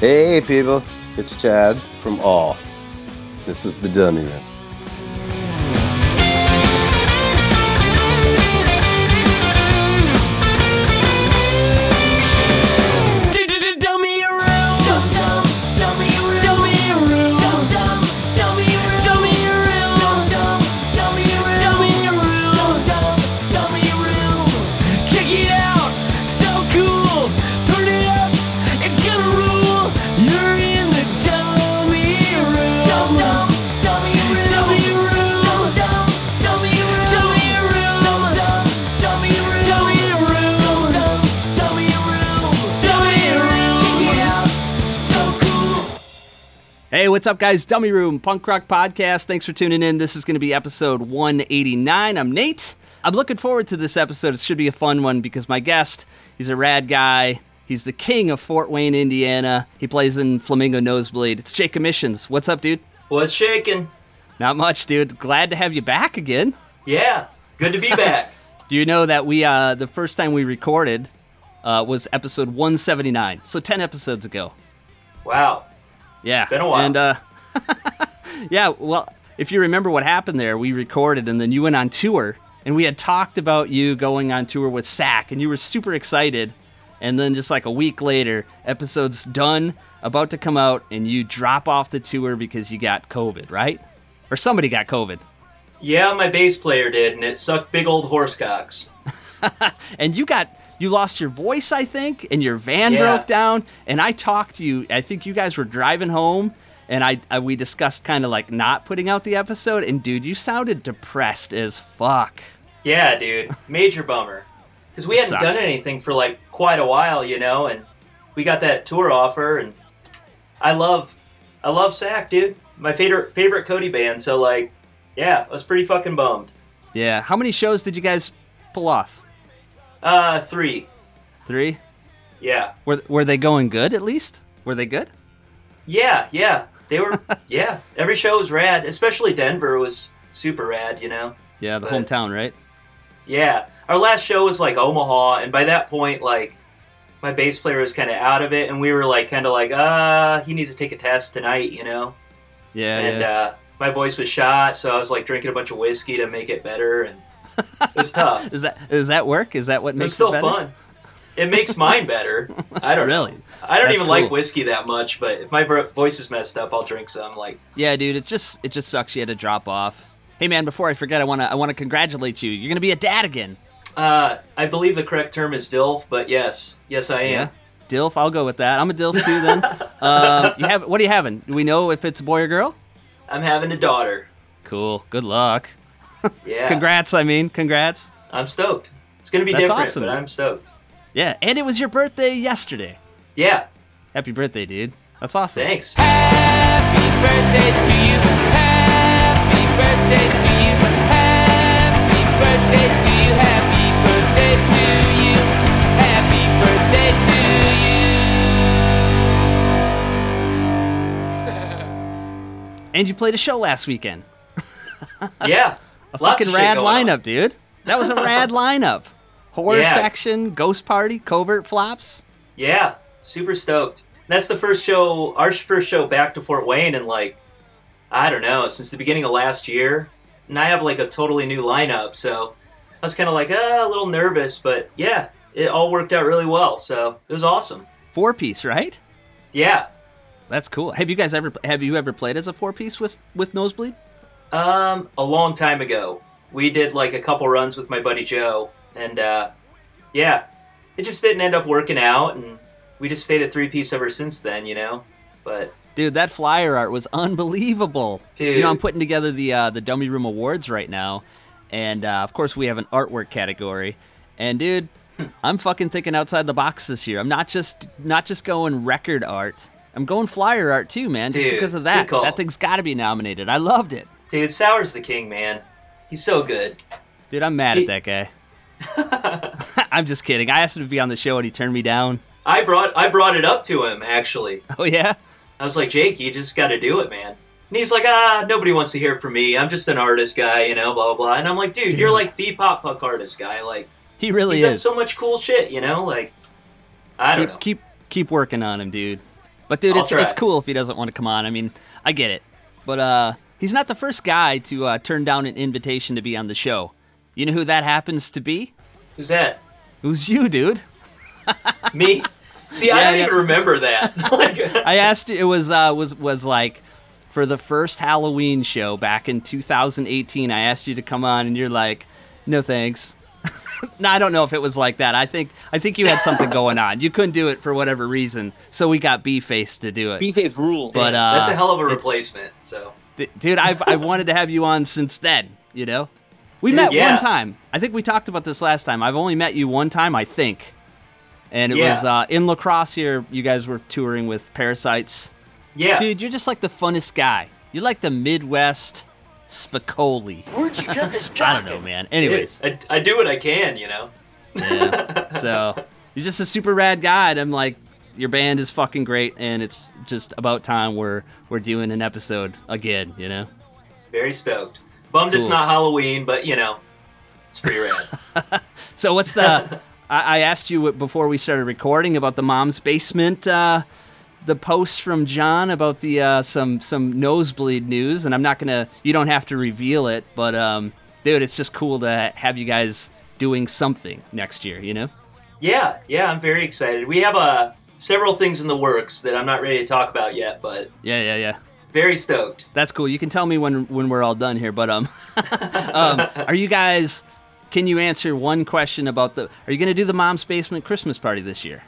Hey, people, it's Chad from All. This is the Dummy Room. What's up, guys? Dummy Room Punk Rock Podcast. Thanks for tuning in. This is going to be episode 189. I'm Nate. I'm looking forward to this episode. It should be a fun one because my guest, he's a rad guy. He's the king of Fort Wayne, Indiana. He plays in Flamingo Nosebleed. It's Jake Emissions. What's up, dude? What's shaking? Not much, dude. Glad to have you back again. Yeah, good to be back. Do you know that we, uh, the first time we recorded uh, was episode 179, so 10 episodes ago. wow. Yeah. Been a while. And uh Yeah, well, if you remember what happened there, we recorded and then you went on tour and we had talked about you going on tour with Sack and you were super excited. And then just like a week later, episode's done, about to come out, and you drop off the tour because you got COVID, right? Or somebody got COVID. Yeah, my bass player did, and it sucked big old horse cocks. and you got you lost your voice i think and your van Yeah. broke down and i talked to you i think you guys were driving home and i, I we discussed kind of like not putting out the episode and dude you sounded depressed as fuck Yeah, dude, major bummer. Because we hadn't done anything for like quite a while, you know, and we got that tour offer, and I love, I love Sack, dude. My favorite favorite Cody band. So like, yeah, I was pretty fucking bummed. yeah how many shows did you guys pull off Uh, three. three Yeah, were, were they going good at least were they good yeah, yeah. They were. yeah, every show was rad. Especially Denver was super rad, you know. yeah the But- hometown right Yeah, our last show was like Omaha, and by that point, like my bass player was kind of out of it, and we were like kind of like, uh, he needs to take a test tonight, you know. yeah and yeah uh, my voice was shot, so I was like drinking a bunch of whiskey to make it better, and it was tough. is that does that work is that what It's makes still it fun. It makes mine better. I don't Really? know. I don't That's even like whiskey that much, but if my voice is messed up, I'll drink some. Like, Yeah, dude, it just it just sucks you had to drop off. Hey man, before I forget, I wanna I wanna congratulate you. You're gonna be a dad again. uh, I believe the correct term is DILF, but yes, yes, I am. Dilf, I'll go with that. I'm a Dilf too then. um, you have what are you having? Do we know if it's a boy or girl? I'm having a daughter. Cool. Good luck. Yeah, Congrats, I mean, congrats. I'm stoked. It's gonna be That's different, awesome. but I'm stoked. Yeah, and it was your birthday yesterday. Yeah, Happy birthday, dude. That's awesome. thanks. Happy birthday to you. Happy birthday to you. Happy birthday to you. Happy birthday to you. Happy birthday to you. And you played a show last weekend. Yeah, A lots fucking rad lineup, on. dude. That was a rad lineup. Horror Yeah. section, ghost party, covert flops. Yeah, super stoked. That's the first show, our first show back to Fort Wayne in like, I don't know, since the beginning of last year. And I have like a totally new lineup, so I was kind of like, uh, a little nervous, but yeah, it all worked out really well. So it was awesome. Four piece, right? Yeah. That's cool. Have you guys ever have you ever played as a four piece with with Nosebleed? Um, a long time ago, we did like a couple runs with my buddy Joe, and uh, yeah, it just didn't end up working out, and we just stayed at three piece ever since then, you know. But Dude, that flyer art was unbelievable. Dude. You know, I'm putting together the uh, the Dummy Room Awards right now, and uh, of course we have an artwork category. And dude, I'm fucking thinking outside the box this year. I'm not just not just going record art. I'm going flyer art too, man. Just Dude, because of that. That thing's got to be nominated. I loved it, dude, Sour's the king, man. He's so good. dude. I'm mad He- at that guy. I'm just kidding. I asked him to be on the show and he turned me down. I brought I brought it up to him actually. Oh yeah. I was like, Jake, you just got to do it, man. And he's like, ah, nobody wants to hear from me. I'm just an artist guy, you know, blah blah blah. And I'm like, dude, you're like the pop punk artist guy. Like, He really done is. so much cool shit, you know. Like, I don't keep, know. keep keep working on him, dude. But dude, I'll it's try. it's cool if he doesn't want to come on. I mean, I get it. But uh he's not the first guy to uh, turn down an invitation to be on the show. You know who that happens to be? Who's that? It was you, dude. Me? See, I Yeah, don't yeah. even remember that. I asked you. It was uh, was was like for the first Halloween show back in 2018. I asked you to come on, and you're like, "No thanks." no, I don't know if it was like that. I think I think you had something going on. You couldn't do it for whatever reason, so we got B Face to do it. B-Face rules. But uh, that's a hell of a replacement. So D- dude, I've I've wanted to have you on since then. You know, we Dude, met yeah. one time. I think we talked about this last time. I've only met you one time, I think, and it Yeah. was uh, in La Crosse. Here, you guys were touring with Parasites. yeah, Dude, you're just like the funnest guy. You're like the Midwest Spicoli. Where'd you get this job? I don't know, man. Anyways, I, I do what I can, you know. yeah. So you're just a super rad guy, and I'm like, your band is fucking great, and it's just about time we're we're doing an episode again. You know. Very stoked. Bummed it's not Halloween, but you know, it's pretty rad. So what's the? I, I asked you before we started recording about the mom's basement. Uh, the post from John about the uh, some some nosebleed news, and I'm not gonna. You don't have to reveal it, but um, dude, it's just cool to have you guys doing something next year. You know. yeah, yeah, I'm very excited. We have uh, several things in the works that I'm not ready to talk about yet, but Yeah, yeah, yeah. very stoked. That's cool. You can tell me when when we're all done here, but um, um, are you guys? Can you answer one question about the? Are you gonna do the mom's basement Christmas party this year?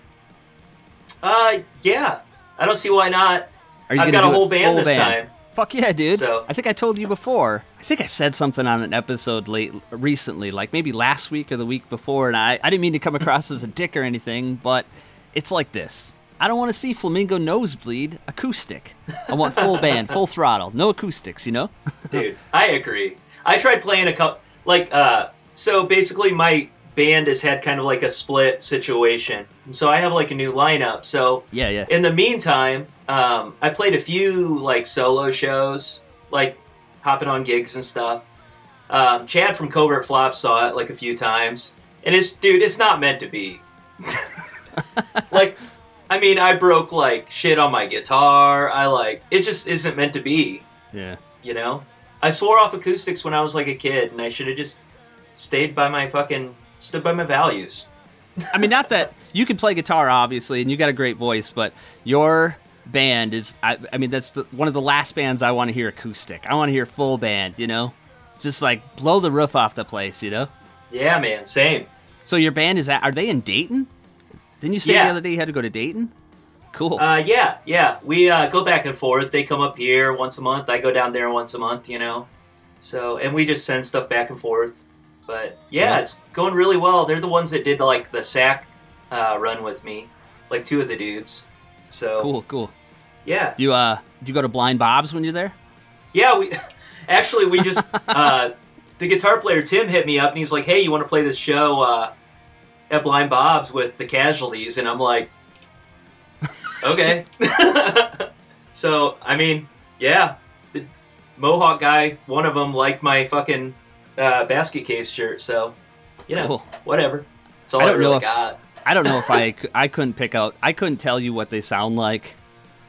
Uh, yeah, I don't see why not. Are you I've got a whole band this band? time. Fuck yeah, dude! So- I think I told you before. I think I said something on an episode late recently, like maybe last week or the week before, and I I didn't mean to come across as a dick or anything, but it's like this. I don't want to see Flamingo Nosebleed acoustic. I want full band, full throttle, no acoustics. You know? Dude, I agree. I tried playing a couple, like, uh, so basically my band has had kind of like a split situation. And so I have like a new lineup. So Yeah, yeah. in the meantime, um, I played a few like solo shows, like hopping on gigs and stuff. Um, Chad from Covert Flop saw it like a few times, and it's dude, it's not meant to be. like, I mean, I broke like shit on my guitar. I like it just isn't meant to be. yeah. You know, I swore off acoustics when I was like a kid, and I should have just stayed by my fucking stood by my values. I mean, not that you can play guitar, obviously, and you got a great voice, but your band is, I, I mean, that's the, one of the last bands I want to hear acoustic. I want to hear full band, you know? Just like blow the roof off the place, you know? Yeah, man, same. So your band is at, are they in Dayton? Didn't you say Yeah. the other day you had to go to Dayton? Cool. Uh, yeah, yeah. We uh, go back and forth. They come up here once a month. I go down there once a month. You know, so and we just send stuff back and forth. But yeah, Yeah. it's going really well. They're the ones that did like the sack uh, run with me, like two of the dudes. So cool, cool. yeah, You, uh, do you go to Blind Bob's when you're there? yeah. We actually we just uh, the guitar player Tim hit me up and he's like, "Hey, you want to play this show uh, at Blind Bob's with the Casualties?" And I'm like, "Okay." so I mean, yeah, the Mohawk guy, one of them liked my fucking uh, basket case shirt. So you know, Cool. whatever. That's all I I, don't know really if- got. I don't know if I, I couldn't pick out, I couldn't tell you what they sound like.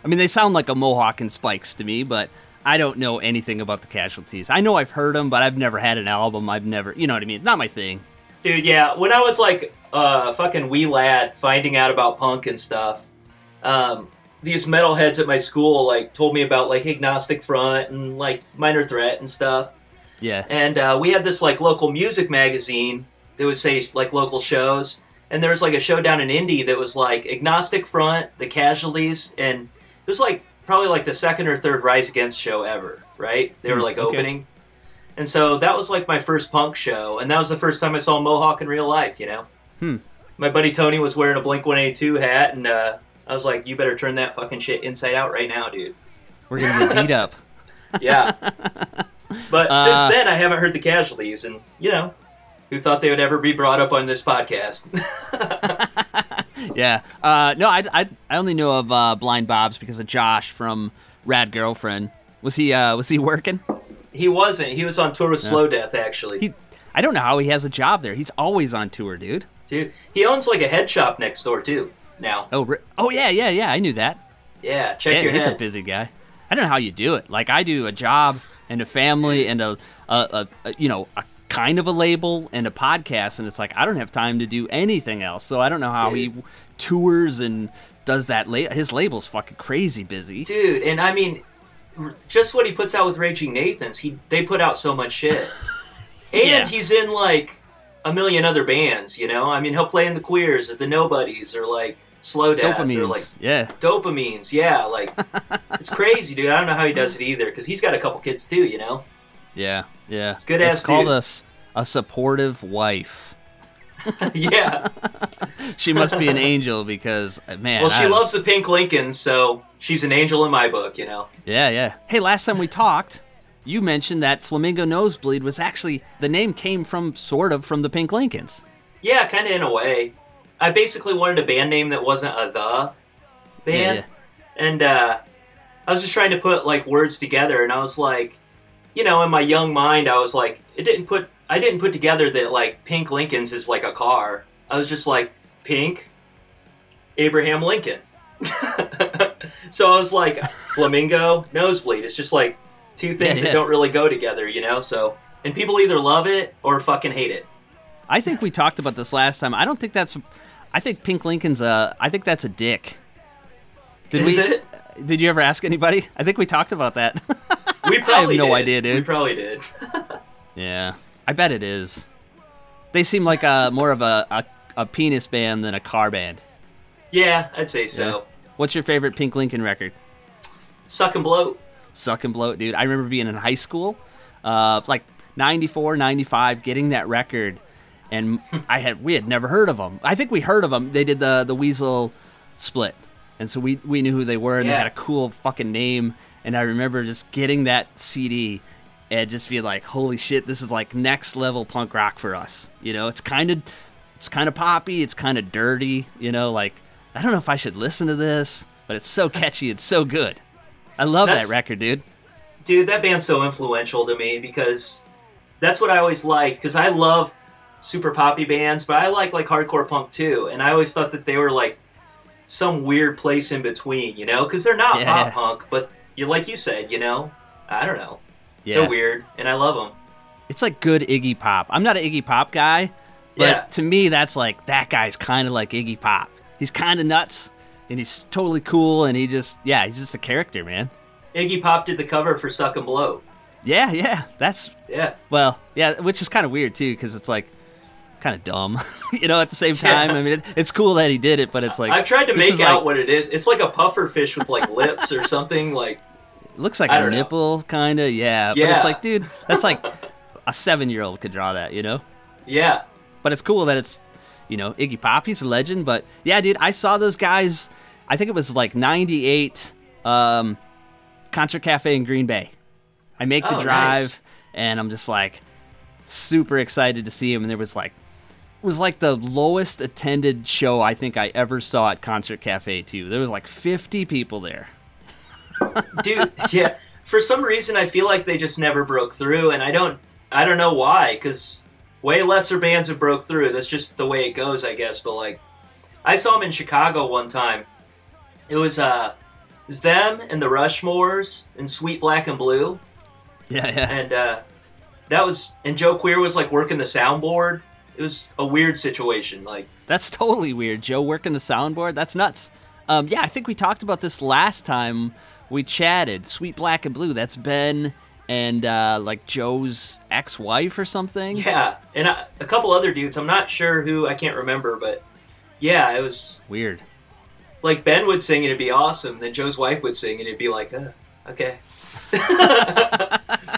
I mean, they sound like a Mohawk and Spikes to me, but I don't know anything about the casualties. I know I've heard them, but I've never had an album. I've never, you know what I mean? Not my thing. Dude, yeah. When I was like uh, fucking wee lad, finding out about punk and stuff, um, these metalheads at my school like told me about like Agnostic Front and like Minor Threat and stuff. Yeah. And uh, we had this like local music magazine that would say like local shows, and there was like a show down in Indy that was like Agnostic Front, The Casualties, and it was like probably like the second or third Rise Against show ever. Right? They were Hmm, like okay. opening. And so that was like my first punk show, and that was the first time I saw Mohawk in real life. You know, Hmm. my buddy Tony was wearing a Blink One Eighty Two hat, and uh, I was like, "You better turn that fucking shit inside out right now, dude." We're going to get beat up. Yeah. but Uh, since then, I haven't heard the casualties, and you know, who thought they would ever be brought up on this podcast? Yeah. Uh, no, I, I, I only know of uh, Blind Bob's because of Josh from Rad Girlfriend. Was he uh, was he working? He wasn't. He was on tour with Slow Death, actually. He I don't know how he has a job there. He's always on tour, dude. Dude, he owns like a head shop next door too. Now, Oh, oh yeah, yeah, yeah. I knew that. Yeah, check Yeah, your he's head. a busy guy. I don't know how you do it. Like I do a job and a family and a, a, a, a you know a kind of a label and a podcast, and it's like I don't have time to do anything else. So I don't know how he tours and does that. La- his label's fucking crazy busy. Dude, and I mean, just what he puts out with Raging Nathans, he they put out so much shit. And Yeah. he's in like a million other bands, you know? I mean, he'll play in the Queers or the Nobodies or like Slow Death or Dopamines. like yeah. Dopamines. Yeah, like it's crazy, dude. I don't know how he does it either because he's got a couple kids too, you know? Yeah. Yeah. It's good ass called dude. a supportive wife. yeah. She must be an angel because uh, man. Well, she I- loves the Pink Lincolns, so she's an angel in my book, you know? Yeah, yeah. Hey, last time we talked, you mentioned that Flamingo Nosebleed was actually the name came from sort of from the Pink Lincolns. Yeah, kind of in a way. I basically wanted a band name that wasn't a the band. Yeah, and uh, I was just trying to put like words together, and I was like, you know, in my young mind, I was like, it didn't put, I didn't put together that like Pink Lincoln's is like a car. I was just like Pink, Abraham Lincoln. so I was like flamingo, nosebleed. It's just like two things Yeah, yeah. that don't really go together, you know. So and people either love it or fucking hate it. I think we talked about this last time. I don't think that's. I think Pink Lincoln's a. I think that's a dick. Did Is we? it? Did you ever ask anybody? I think we talked about that. We probably have no did. idea, dude. We probably did. yeah, I bet it is. They seem like a more of a, a, a penis band than a car band. yeah, I'd say so. What's your favorite Pink Lincoln record? Suck and bloat. suck and bloat, dude. I remember being in high school, uh, like 94, 95, getting that record, and I had we had never heard of them. I think we heard of them. They did the the Weasel split, and so we we knew who they were, and they had a cool fucking name. And I remember just getting that CD and just be like, "Holy shit, this is like next level punk rock for us." You know, it's kind of it's kind of poppy, it's kind of dirty. You know, like I don't know if I should listen to this, but it's so catchy, it's so good. I love That's- that record, dude. dude, that band's so influential to me because that's what I always liked. Because I love super poppy bands, but I like like hardcore punk too. And I always thought that they were like some weird place in between, you know? Because they're not Yeah, pop punk, but you like you said, you know, I don't know, Yeah. they're weird, and I love them. It's like good Iggy Pop. I'm not an Iggy Pop guy, but Yeah. to me, that's like that guy's kind of like Iggy Pop. He's kind of nuts, and he's totally cool, and he just yeah, he's just a character, man. Iggy Pop did the cover for Suck and Bloat. Yeah, yeah. That's Yeah, well, yeah, which is kind of weird too, because it's like kind of dumb, you know. At the same Yeah. time, I mean, it, it's cool that he did it, but it's like I've tried to make out like- what it is. It's like a puffer fish with like lips or something. Like, it looks like a nipple, kind of. Yeah, but it's like, dude, that's like a seven year old could draw that, you know. yeah, but it's cool that it's you know Iggy Pop. He's a legend. But yeah, dude, I saw those guys. I think it was like '98 um, Concert Cafe in Green Bay. I make the Oh, drive, nice. and I'm just like super excited to see him. And there was like it was like the lowest attended show I think I ever saw at Concert Cafe too. There was like 50 people there. Dude yeah for some reason i feel like they just never broke through and i don't i don't know why because way lesser bands have broke through that's just the way it goes i guess but like i saw them in chicago one time it was uh it was them and the rushmores and sweet black and blue Yeah, yeah. and uh that was and joe queer was like working the soundboard it was a weird situation like That's totally weird. Joe working the soundboard. That's nuts. Um, yeah, I think we talked about this last time we chatted. Sweet Black and Blue. That's Ben and uh, like Joe's ex-wife or something. yeah and I, a couple other dudes i'm not sure who i can't remember but yeah it was Weird. like Ben would sing and it'd be awesome. Then Joe's wife would sing and it'd be like, uh, okay.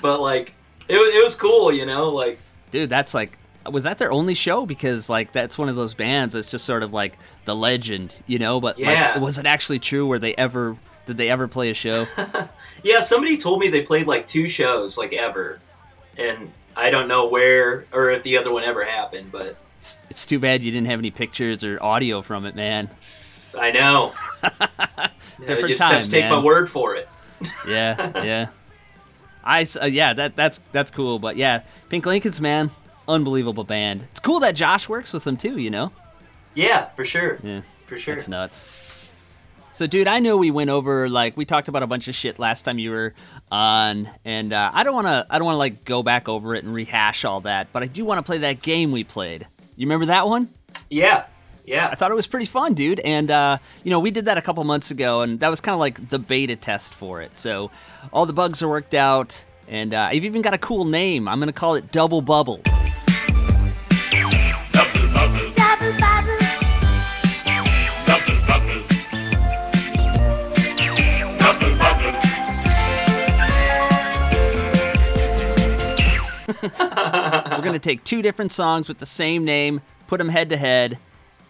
but like, it, it was cool, you know. Like, Dude, that's like was that their only show? Because like that's one of those bands that's just sort of like the legend, you know. But Yeah. like, was it actually true? Were they ever? Did they ever play a show? yeah, somebody told me they played like two shows, like ever, and I don't know where or if the other one ever happened, but it's, it's too bad you didn't have any pictures or audio from it, man. I know. You know, Different you just have time, to take man. my word for it. Yeah, yeah. I uh, yeah, that that's that's cool. But yeah, Pink Lincolns, man, unbelievable band. It's cool that Josh works with them too. You know. Yeah, for sure. Yeah, For sure. that's nuts. So, dude, I know we went over like we talked about a bunch of shit last time you were on, and uh, I don't want to. I don't want to like go back over it and rehash all that, but I do want to play that game we played. You remember that one? Yeah, yeah. I thought it was pretty fun, dude. And uh, you know, we did that a couple months ago, and that was kind of like the beta test for it. So, all the bugs are worked out, and uh, I've even got a cool name. I'm gonna call it Double Bubble. Bubble, bubble, Bubble bubble, bubble, We're gonna take two different songs with the same name, put them head to head,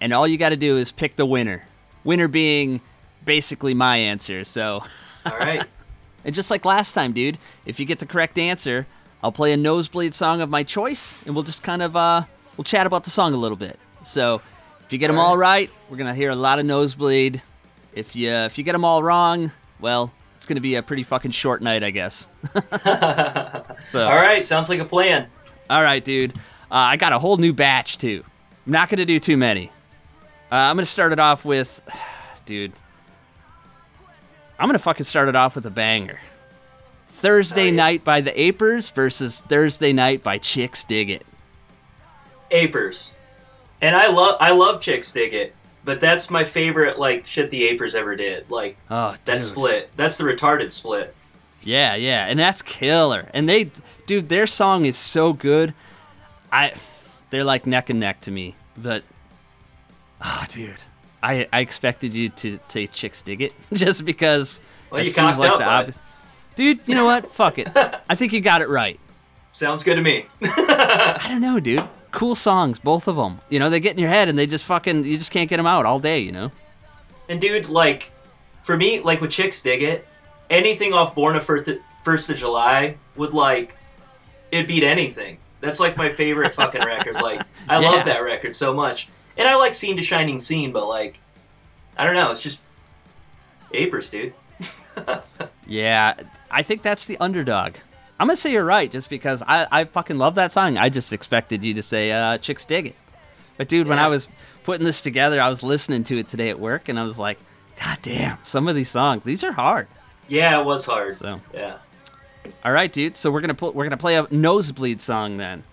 and all you got to do is pick the winner. Winner being basically my answer. So, All right. and just like last time, dude, if you get the correct answer, I'll play a nosebleed song of my choice, and we'll just kind of uh, we'll chat about the song a little bit. So, if you get them All right. all right, we're gonna hear a lot of nosebleed. If you if you get them all wrong, well, it's gonna be a pretty fucking short night, I guess. So- All right. Sounds like a plan. All right, dude. Uh, I got a whole new batch too. I'm not gonna do too many. Uh, I'm gonna start it off with, dude. I'm gonna fucking start it off with a banger. Thursday Oh, yeah. Night by the Apers versus Thursday Night by Chixdiggit. Apers. And I love I love Chixdiggit, but that's my favorite like shit the Apers ever did. Like Oh, that dude. split. That's the retarded split. Yeah, yeah, and that's killer. And they, dude, their song is so good. I, they're like neck and neck to me. But, oh, dude, I I expected you to say "Chixdiggit" just because. Well, it seems cocked up, bud. obvious- Dude, you know what? Fuck it. I think you got it right. Sounds good to me. I don't know, dude. Cool songs, both of them. You know, they get in your head and they just fucking, you just can't get them out all day. You know. And dude, like, for me, like with Chixdiggit, anything off Born of First of July would like it beat anything. That's like my favorite fucking record. Like, I Yeah. love that record so much, and I like Scene to Shining Scene, but like, I don't know, it's just Apers, dude. Yeah, I think that's the underdog. I'm gonna say you're right, just because I, I fucking love that song. I just expected you to say uh, "Chixdiggit," but dude, when I was putting this together, I was listening to it today at work, and I was like, "God damn, some of these songs, these are hard." Yeah, it was hard. So, Yeah. all right, dude. So we're gonna pl- we're gonna play a nosebleed song then.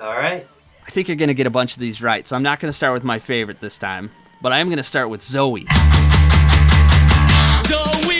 All right. I think you're gonna get a bunch of these right, so I'm not gonna start with my favorite this time, but I am gonna start with Zoe. Zoe,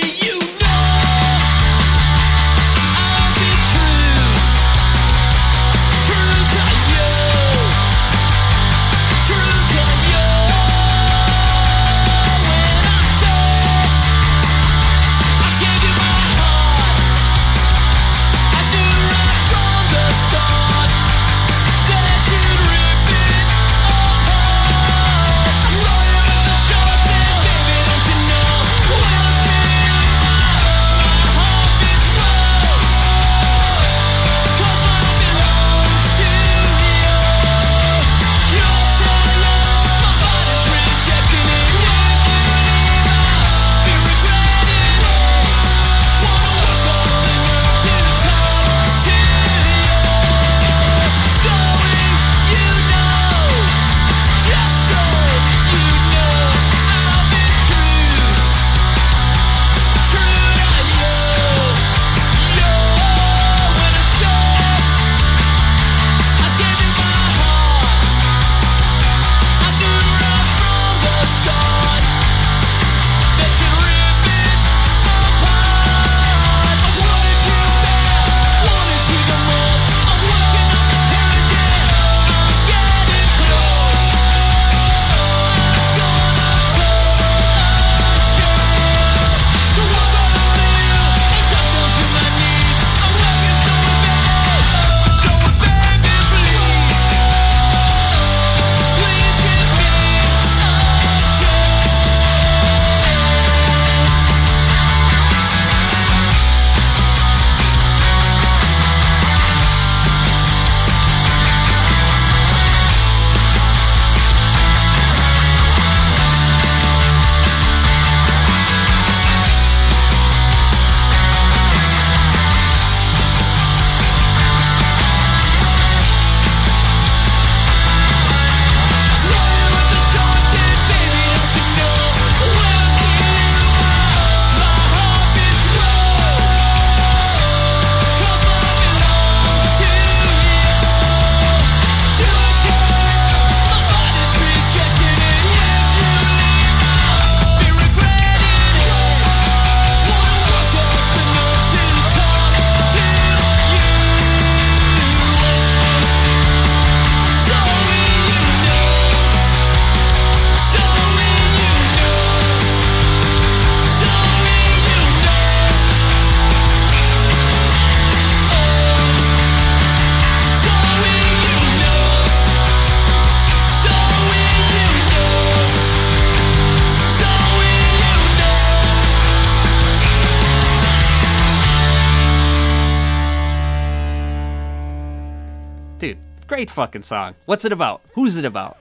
fucking song. What's it about? Who's it about?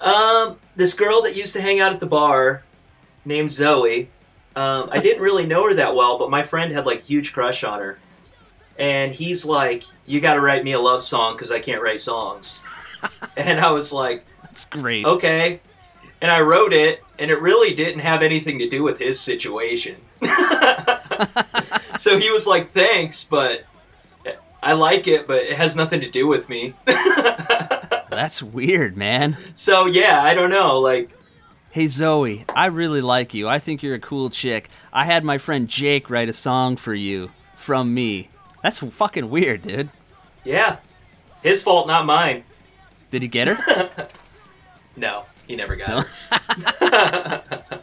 Um, this girl that used to hang out at the bar, named Zoe. Um, I didn't really know her that well, but my friend had like huge crush on her, and he's like, "You got to write me a love song because I can't write songs." and I was like, That's great. "Okay," and I wrote it, and it really didn't have anything to do with his situation. so he was like, "Thanks, but." I like it, but it has nothing to do with me. That's weird, man. so yeah, I don't know. Like, Hey Zoe, I really like you. I think you're a cool chick. I had my friend Jake write a song for you from me. That's fucking weird, dude. yeah, his fault, not mine. Did he get her? No, he never got her.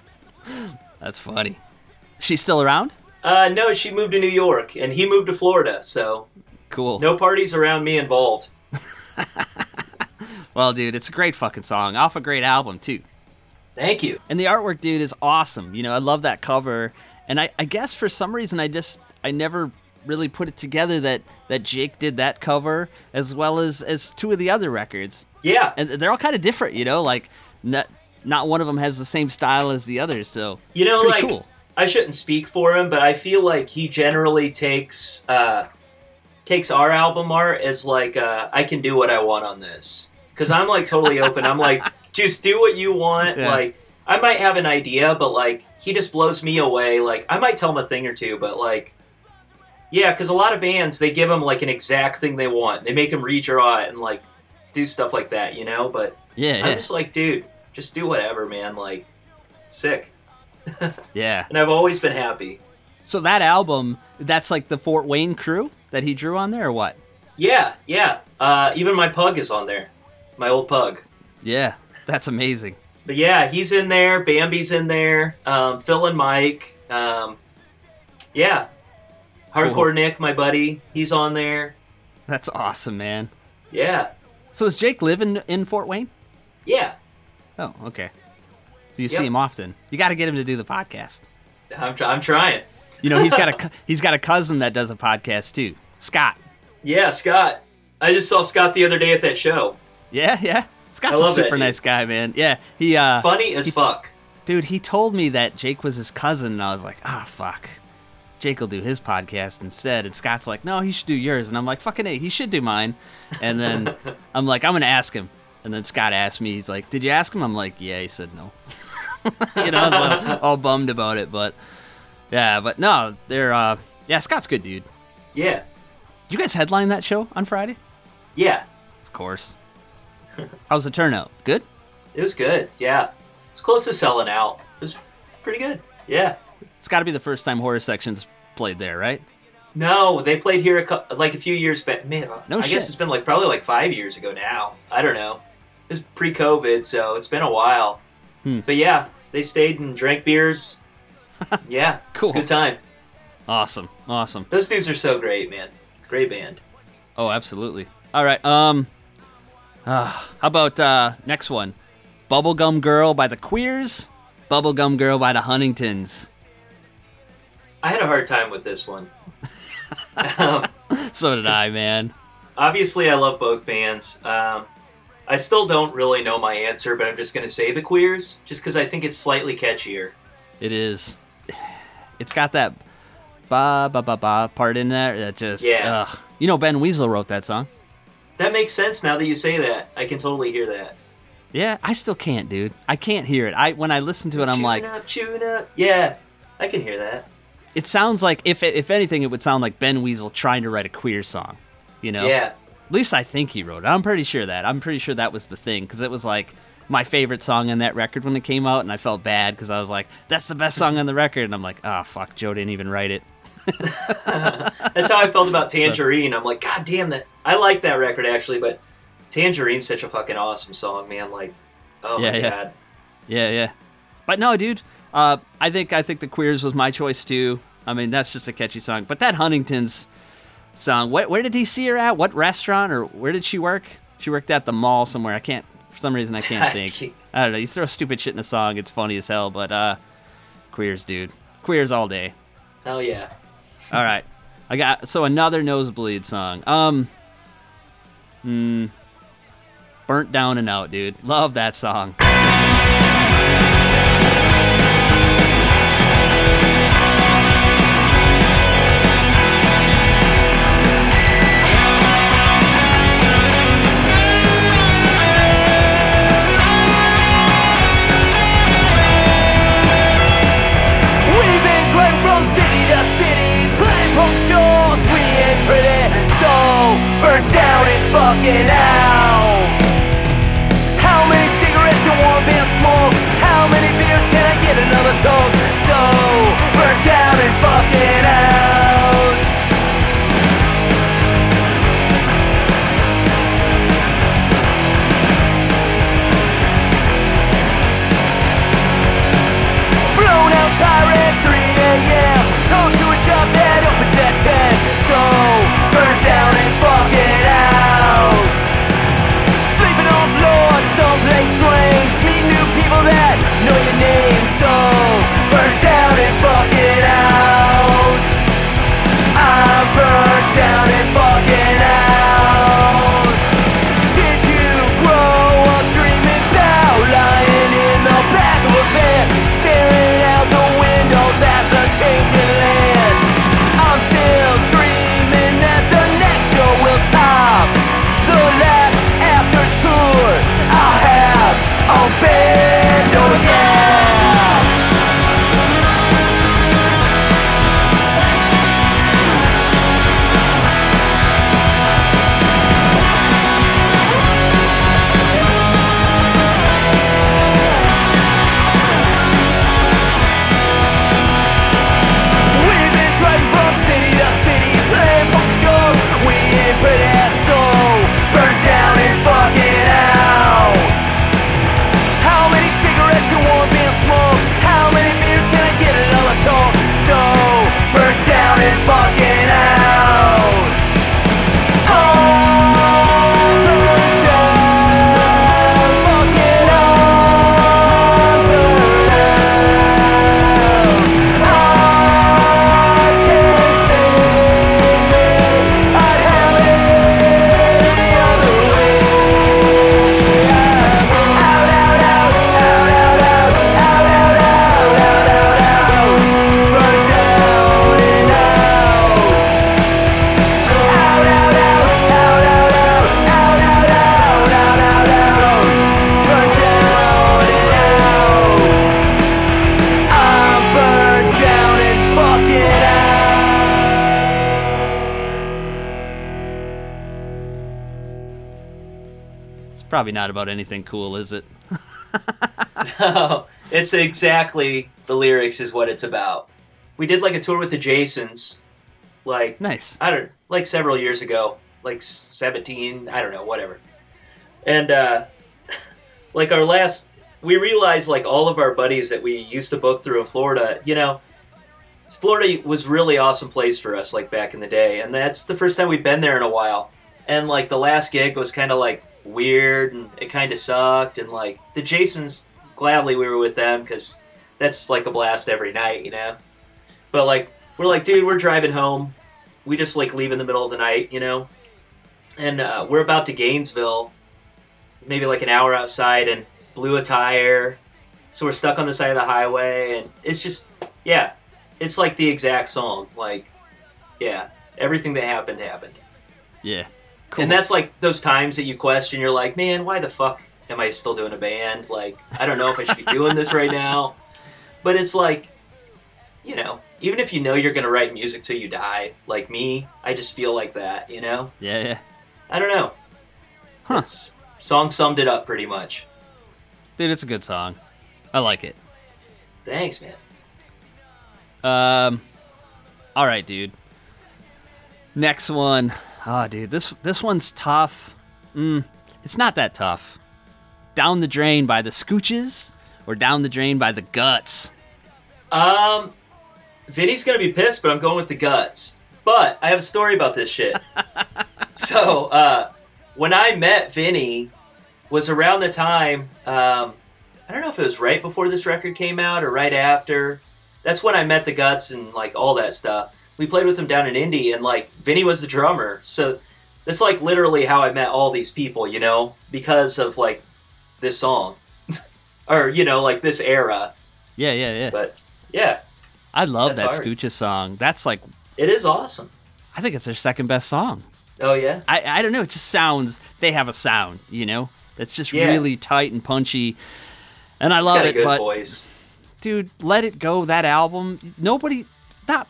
That's funny. She's still around? Uh, no, she moved to New York, and he moved to Florida, so Cool. no parties around me involved. Well, dude, it's a great fucking song. Off a great album, too. Thank you. And the artwork, dude, is awesome. You know, I love that cover. And I, I guess for some reason, I just, I never really put it together that, that Jake did that cover as well as, as two of the other records. Yeah, And they're all kind of different, you know, like not, not one of them has the same style as the others. So, you know, like cool. I shouldn't speak for him, but I feel like he generally takes uh, takes our album art as like uh, I can do what I want on this because I'm like totally open. I'm like just do what you want. Yeah. Like I might have an idea, but like he just blows me away. Like I might tell him a thing or two, but like. Yeah, because a lot of bands they give them like an exact thing they want. They make him redraw it and like do stuff like that, you know. But Yeah, I'm just like, dude, just do whatever, man. Like, sick. yeah. And I've always been happy. So that album, that's like the Fort Wayne crew that he drew on there, or what? Yeah, yeah. Uh, even my pug is on there. My old pug. Yeah, that's amazing. But yeah, he's in there. Bambi's in there. Um, Phil and Mike. Um, yeah. Hardcore Cool. Nick, my buddy, he's on there. That's awesome, man. Yeah. So is Jake living in, in Fort Wayne? Yeah. Oh, okay. So you Yep. see him often. You got to get him to do the podcast. I'm, tr- I'm trying. You know, he's got a he's got a cousin that does a podcast too, Scott. Yeah, Scott. I just saw Scott the other day at that show. Yeah, yeah. Scott's a super nice guy, man. Yeah, he uh, Funny as fuck. dude, he told me that Jake was his cousin, and I was like, ah, fuck. Jake will do his podcast instead, and Scott's like, no, he should do yours, and I'm like, fucking a, he should do mine. And then I'm like, I'm gonna ask him, and then Scott asked me, he's like, did you ask him? I'm like, yeah. He said no. you know, I was all, all bummed about it, but yeah, but no, they're uh, yeah, Scott's good, dude. Yeah. You guys headline that show on Friday? Yeah. Of course. How's the turnout? Good. It was good. Yeah. It's close to selling out. It was pretty good. Yeah. It's got to be the first time horror sections played there, right? No, they played here a cou- like a few years back. Man, No I shit. guess it's been like probably like five years ago now. I don't know. It was pre-COVID, so it's been a while. Hmm. But yeah, they stayed and drank beers. yeah, Cool. It was a good time. Awesome, awesome. Those dudes are so great, man. Great band. Oh, absolutely. All right. Um, uh, how about uh, next one? Bubblegum Girl by the Queers. Bubblegum Girl by the Huntingtons. I had a hard time with this one. um, So did I, man. obviously, I love both bands. Um, I still don't really know my answer, but I'm just gonna say the Queers, just because I think it's slightly catchier. It is. It's got that ba ba ba ba part in there that just. Yeah. ugh. You know, Ben Weasel wrote that song. That makes sense now that you say that. I can totally hear that. Yeah, I still can't, dude. I can't hear it. I when I listen to it, I'm Tune like, up, tune up. Yeah, I can hear that. it sounds like if if anything, it would sound like Ben Weasel trying to write a queer song. You know? Yeah, At least I think he wrote it. I'm pretty sure that. I'm pretty sure that was the thing because it was like my favorite song on that record when it came out, and I felt bad because I was like, "That's the best song on the record," and I'm like, "Ah, fuck, Joe didn't even write it." that's how I felt about Tangerine. I'm like, God damn that. I like that record actually, but Tangerine's such a fucking awesome song, man. Like, oh Yeah, my yeah. god. Yeah, yeah. But no, dude. Uh, I think I think the Queers was my choice too. I mean, that's just a catchy song. But that Huntington's song, where, where did he see her at? What restaurant or where did she work? She worked at the mall somewhere. I can't. For some reason, I can't think. I don't know. You throw stupid shit in a song, it's funny as hell. But uh, Queers, dude. Queers all day. Hell yeah. All right. I got so another nosebleed song. Um Burnt down and out, dude. Love that song. Fucking out. Probably not about anything cool, is it? Oh, it's exactly the lyrics is what it's about. We did like a tour with the Jasons, like Nice. I don't like several years ago, like seventeen, I don't know, whatever. And uh, like our last, we realized like all of our buddies that we used to book through in Florida, you know, Florida was really awesome place for us like back in the day, and that's the first time we've been there in a while. And like the last gig was kind of like weird, and it kind of sucked, and like the Jasons, gladly we were with them because that's like a blast every night, you know. But like we're like, dude, we're driving home. We just like leave in the middle of the night, you know, and uh, we're about to Gainesville, maybe like an hour outside, and blew a tire. So we're stuck on the side of the highway, and it's just, yeah, it's like the exact song. Like, yeah, everything that happened happened. Yeah. Cool. And that's like those times that you question, you're like, man, why the fuck am I still doing a band? Like, I don't know if I should be doing this right now. But it's like, you know, even if you know you're going to write music till you die, like me, I just feel like that, you know? yeah, yeah. I don't know. Huh. It's- song summed it up pretty much. Dude, it's a good song. I like it. Thanks, man. Um, all right, dude. Next one. Oh, dude, this this one's tough. Mm, it's not that tough. Down the drain by the Scooches or down the drain by the Guts. Um, Vinny's gonna be pissed, but I'm going with the guts. But I have a story about this shit. so, uh, when I met Vinny, was around the time. Um, I don't know if it was right before this record came out or right after. That's when I met the guts and like all that stuff. We played with them down in Indy, and like Vinny was the drummer. So That's like literally how I met all these people, you know, because of like this song, or you know, like this era. Yeah, yeah, yeah. But yeah, I love that hard. Scoocha song. That's like, it is awesome. I think it's their second best song. Oh yeah, I, I don't know. It just sounds. They have a sound, you know, that's just Yeah. really tight and punchy, and I love it. But voice. dude, let it go. That album, nobody, not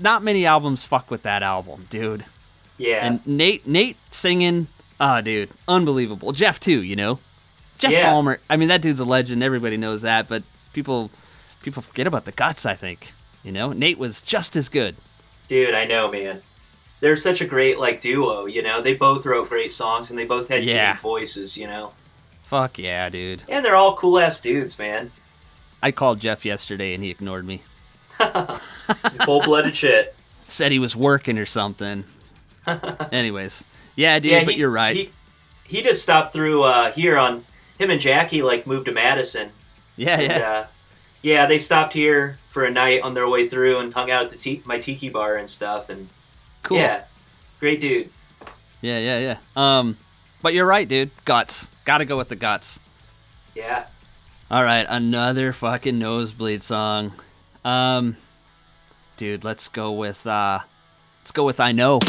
not many albums fuck with that album, dude. Yeah, And Nate Nate singing, ah, dude, unbelievable. Jeff too, you know. Jeff Yeah. Palmer. I mean, that dude's a legend. Everybody knows that, but people people forget about the guts. I think, you know, Nate was just as good. dude, I know, man. They're such a great like duo, you know. They both wrote great songs and they both had Yeah. unique voices, you know. Fuck yeah, dude. And they're all cool ass dudes, man. I called Jeff yesterday and he ignored me. Full blooded shit. Said he was working or something. Anyways, yeah, dude, yeah, but you're right. He, he just stopped through uh, here on him and Jackie like moved to Madison. yeah, And, yeah. uh, yeah, they stopped here for a night on their way through and hung out at the t- my tiki bar and stuff. And cool. yeah, great dude. yeah, yeah, yeah. Um, but you're right, dude. Guts. Got to go with the guts. Yeah, All right, another fucking nosebleed song. Um, dude, let's go with uh, let's go with I know.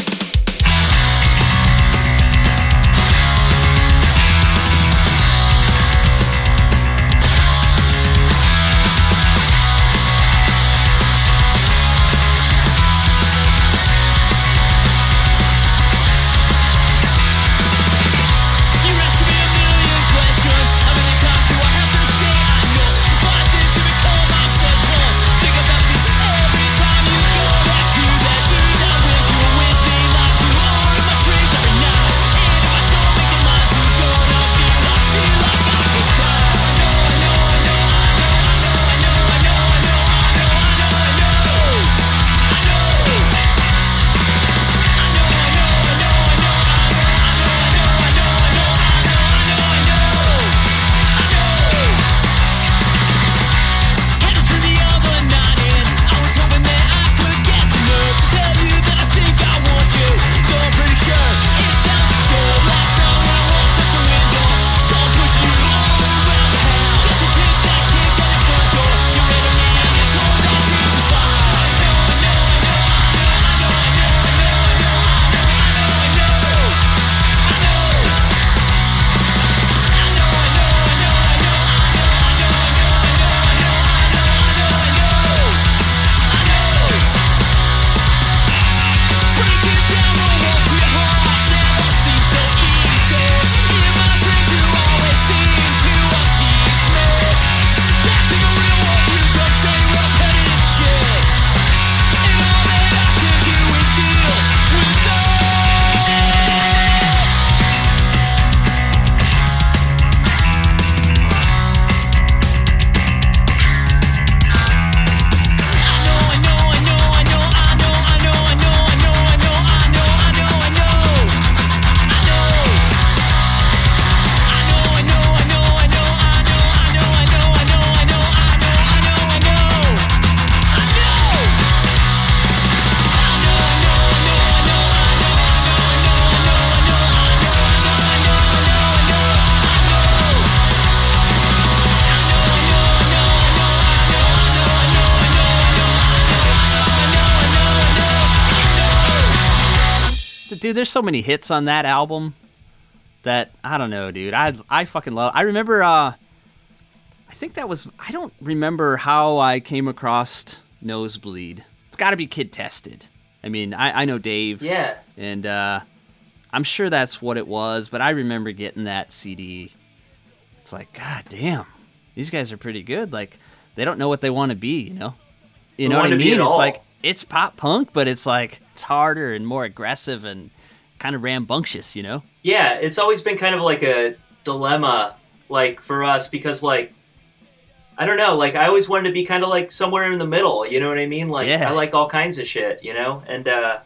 There's so many hits on that album that I don't know, dude. I I fucking love. I remember. uh I think that was. I don't remember how I came across Nosebleed. It's got to be Kid Tested. I mean, I I know Dave. Yeah, and uh, I'm sure that's what it was. But I remember getting that CD. It's like, God damn, these guys are pretty good. Like, they don't know what they want to be, you know. You know what I mean? It's all. like it's pop punk, but it's like it's harder and more aggressive and kind of rambunctious, you know. yeah. It's always been kind of like a dilemma, like for us, because like I don't know, like I always wanted to be kind of like somewhere in the middle. You know what I mean? Like Yeah. I like all kinds of shit, you know, and uh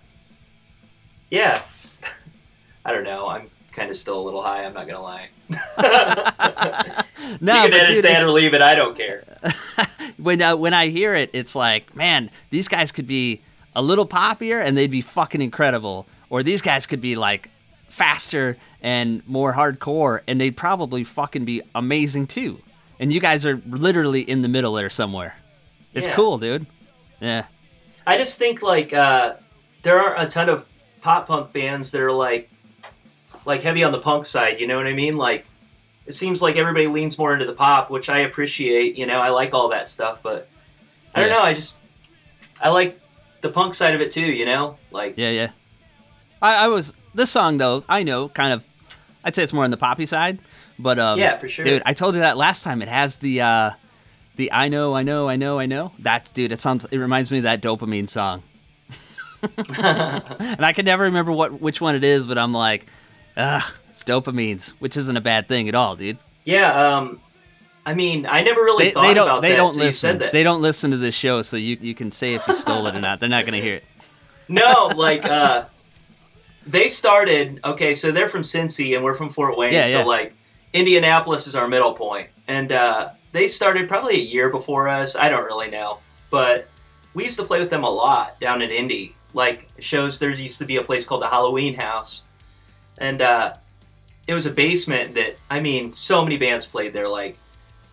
yeah. I don't know. I'm kind of still a little high. I'm not gonna lie. No, you can edit dude, that or leave it. I don't care. when uh, when I hear it, it's like, man, these guys could be a little poppier and they'd be fucking incredible, or these guys could be like faster and more hardcore, and they'd probably fucking be amazing too. And you guys are literally in the middle there somewhere. It's Yeah. cool, dude. Yeah. I just think like uh, there aren't a ton of pop punk bands that are like like heavy on the punk side. You know what I mean? Like it seems like everybody leans more into the pop, which I appreciate. You know, I like all that stuff, but I don't Yeah. know. I just I like the punk side of it too. You know, like Yeah, yeah. I, I was this song though. I know, kind of. I'd say it's more on the poppy side, but um, Yeah, for sure. dude. I told you that last time. It has the uh, the I know, I know, I know, I know. That's dude. It sounds. It reminds me of that dopamine song. and I can never remember what which one it is, but I'm like, ugh, it's dopamines, which isn't a bad thing at all, dude. yeah. Um, I mean, I never really They, thought they don't. about They that don't listen. said that. They don't listen to this show, so you you can say if you stole it or not. They're not gonna hear it. No, like uh they started okay, so they're from Cincy and we're from Fort Wayne, Yeah, so yeah. like Indianapolis is our middle. And uh they started probably a year before us, I don't really know. But we used to play with them a lot down in Indy. Like shows there used to be a place called the Halloween House. And uh it was a basement that I mean, so many bands played there. Like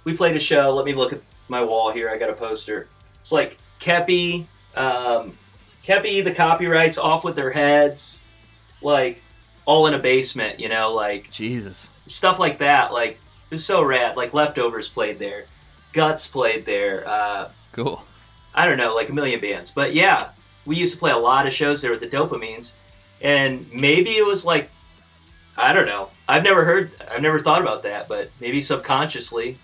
we played a show, let me look at my wall here, I got a poster. It's like Kepi, um Kepi, the copyrights off with their heads, like all in a basement, you know, like Jesus. stuff like that. Like it was so rad. Like leftovers played there, guts played there. Uh, Cool. I don't know, like a million bands. But yeah, we used to play a lot of shows there with the Dopamines, and maybe it was like, I don't know. I've never heard, I've never thought about that, but maybe subconsciously.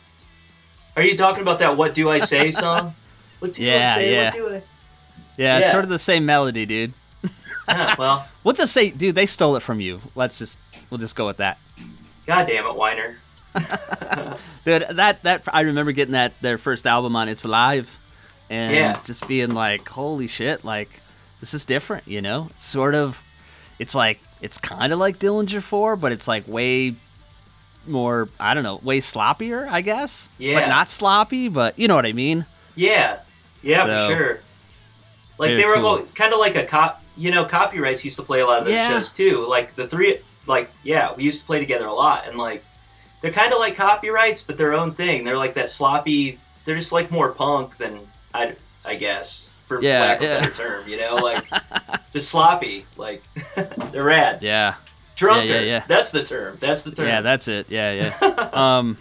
Are you talking about that "What Do I Say" song? What do Yeah, I say? yeah. What do I? Yeah, it's Yeah. sort of the same melody, dude. Yeah, well, We'll just say, dude, they stole it from you. Let's just, we'll just go with that. god damn it, Weiner. Dude, that that I remember getting that their first album on It's Alive, and Yeah. just being like, holy shit, like this is different, you know? It's sort of, it's like it's kind of like Dillinger Four, but it's like way more, I don't know, way sloppier, I guess. Yeah. But not sloppy, but you know what I mean. Yeah, yeah, So, for sure. Like they were cool. kind of like a cop. You know, copyrights used to play a lot of those Yeah. shows too. Like the three, like yeah, we used to play together a lot, and like they're kind of like copyrights, but their own thing. They're like that sloppy. They're just like more punk than I, I guess, for Yeah, lack of yeah. a better term. You know, like just sloppy. Like they're rad. Yeah. Drunker. yeah, yeah. yeah. That's the term. That's the term. Yeah, that's it. Yeah, yeah. um,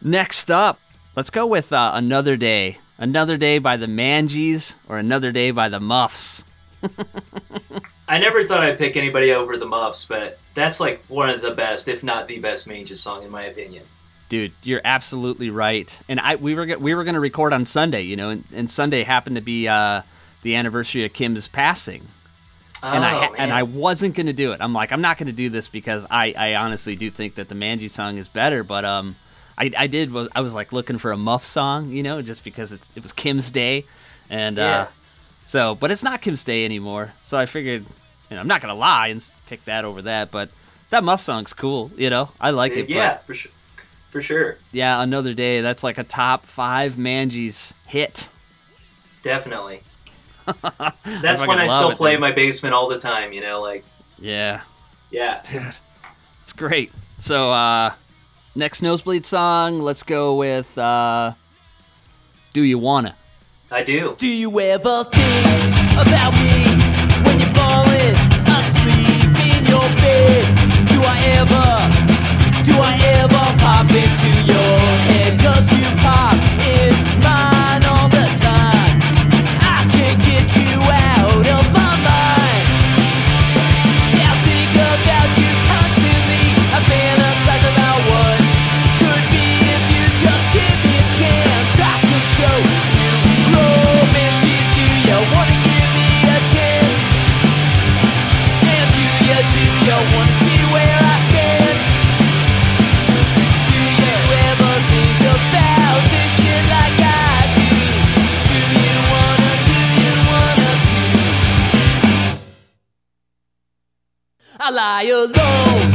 next up, let's go with uh, Another Day. Another Day by the Manges or Another Day by the Muffs. I never thought I'd pick anybody over the Muffs, but that's like one of the best, if not the best, Manges song in my opinion. Dude, you're absolutely right. And I we were we were going to record on Sunday, you know, and, and Sunday happened to be uh, the anniversary of Kim's passing. and I Oh, ha- and. I wasn't gonna do it. I'm like, I'm not gonna do this because I, I honestly do think that the Manges song is better. But um, I, I did was I was like looking for a Muff song, you know, just because it's it was Kim's day, and Yeah. uh, so but it's not Kim's day anymore. So I figured, you know, I'm not gonna lie and pick that over that. But that Muff song's cool, you know, I like it. yeah, for sure, for sure, yeah, another day. That's like a top five Manges hit. definitely. That's when I still it, play in my basement all the time. You know, like Yeah. yeah, It's great. So, uh, next nosebleed song, let's go with uh, Do You Wanna? I do. Do you ever think about me when you're falling asleep in your bed? Do I ever, do I ever pop into your head? Lie alone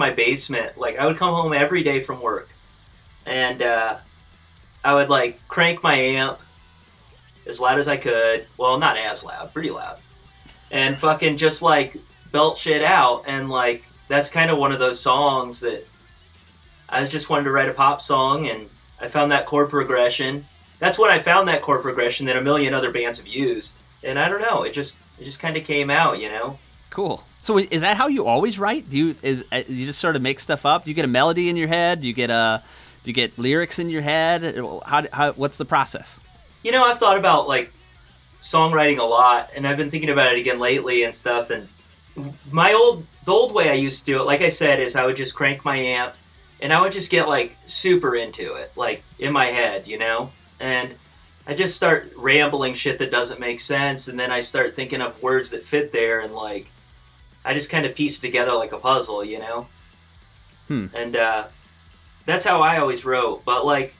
my basement. Like I would come home every day from work, and uh, I would like crank my amp as loud as I could. Well, not as loud, pretty loud, and fucking just like belt shit out. And like that's kind of one of those songs that I just wanted to write a pop song, and I found that chord progression. That's when I found that chord progression that a million other bands have used. And I don't know, it just it just kind of came out, you know. Cool. So is that how you always write? Do you is uh, you just sort of make stuff up? Do you get a melody in your head? Do you get a do you get lyrics in your head? How, how what's the process? You know, I've thought about like songwriting a lot, and I've been thinking about it again lately and stuff. And my old the old way I used to do it, like I said, is I would just crank my amp, and I would just get like super into it, like in my head, you know, and I just start rambling shit that doesn't make sense, and then I start thinking of words that fit there, and like I just kind of piece it together like a puzzle, you know. Hmm. And uh, that's how I always wrote. But like,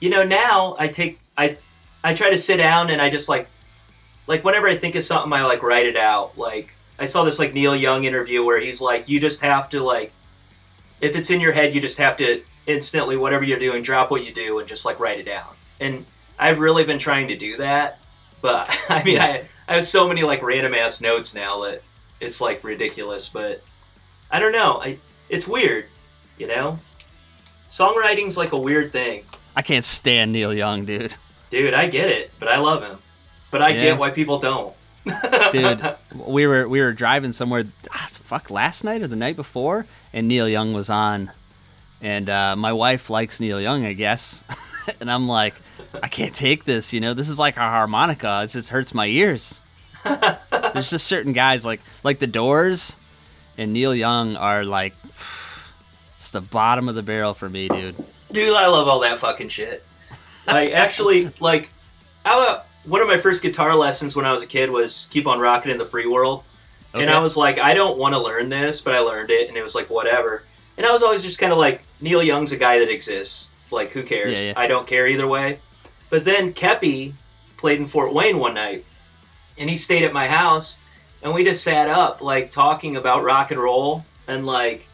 you know, now I take I I try to sit down and I just like like whenever I think of something, I like write it out. Like I saw this like Neil Young interview where he's like, you just have to like, if it's in your head, you just have to instantly whatever you're doing, drop what you do and just like write it down. And I've really been trying to do that, but I mean, I I have so many like random ass notes now that it's like ridiculous. But I don't know. I it's weird, you know. Songwriting's like a weird thing. I can't stand Neil Young, dude. Dude, I get it, but I love him. But I Yeah. get why people don't. dude we were we were driving somewhere ah, fuck last night or the night before and neil young was on and uh, my wife likes neil young i guess and i'm like i can't take this you know this is like a harmonica it just hurts my ears there's just certain guys like like the doors and neil young are like it's the bottom of the barrel for me dude Dude, I love all that fucking shit. Like, actually, like, I, one of my first guitar lessons when I was a kid was "Keep on Rocking in the Free World," and I was like, I don't want to learn this, but I learned it, and it was like whatever. And I was always just kind of like, Neil Young's a guy that exists. Like, who cares? Yeah, yeah. I don't care either way. But then Kepi played in Fort Wayne one night, and he stayed at my house, and we just sat up like talking about rock and roll, and like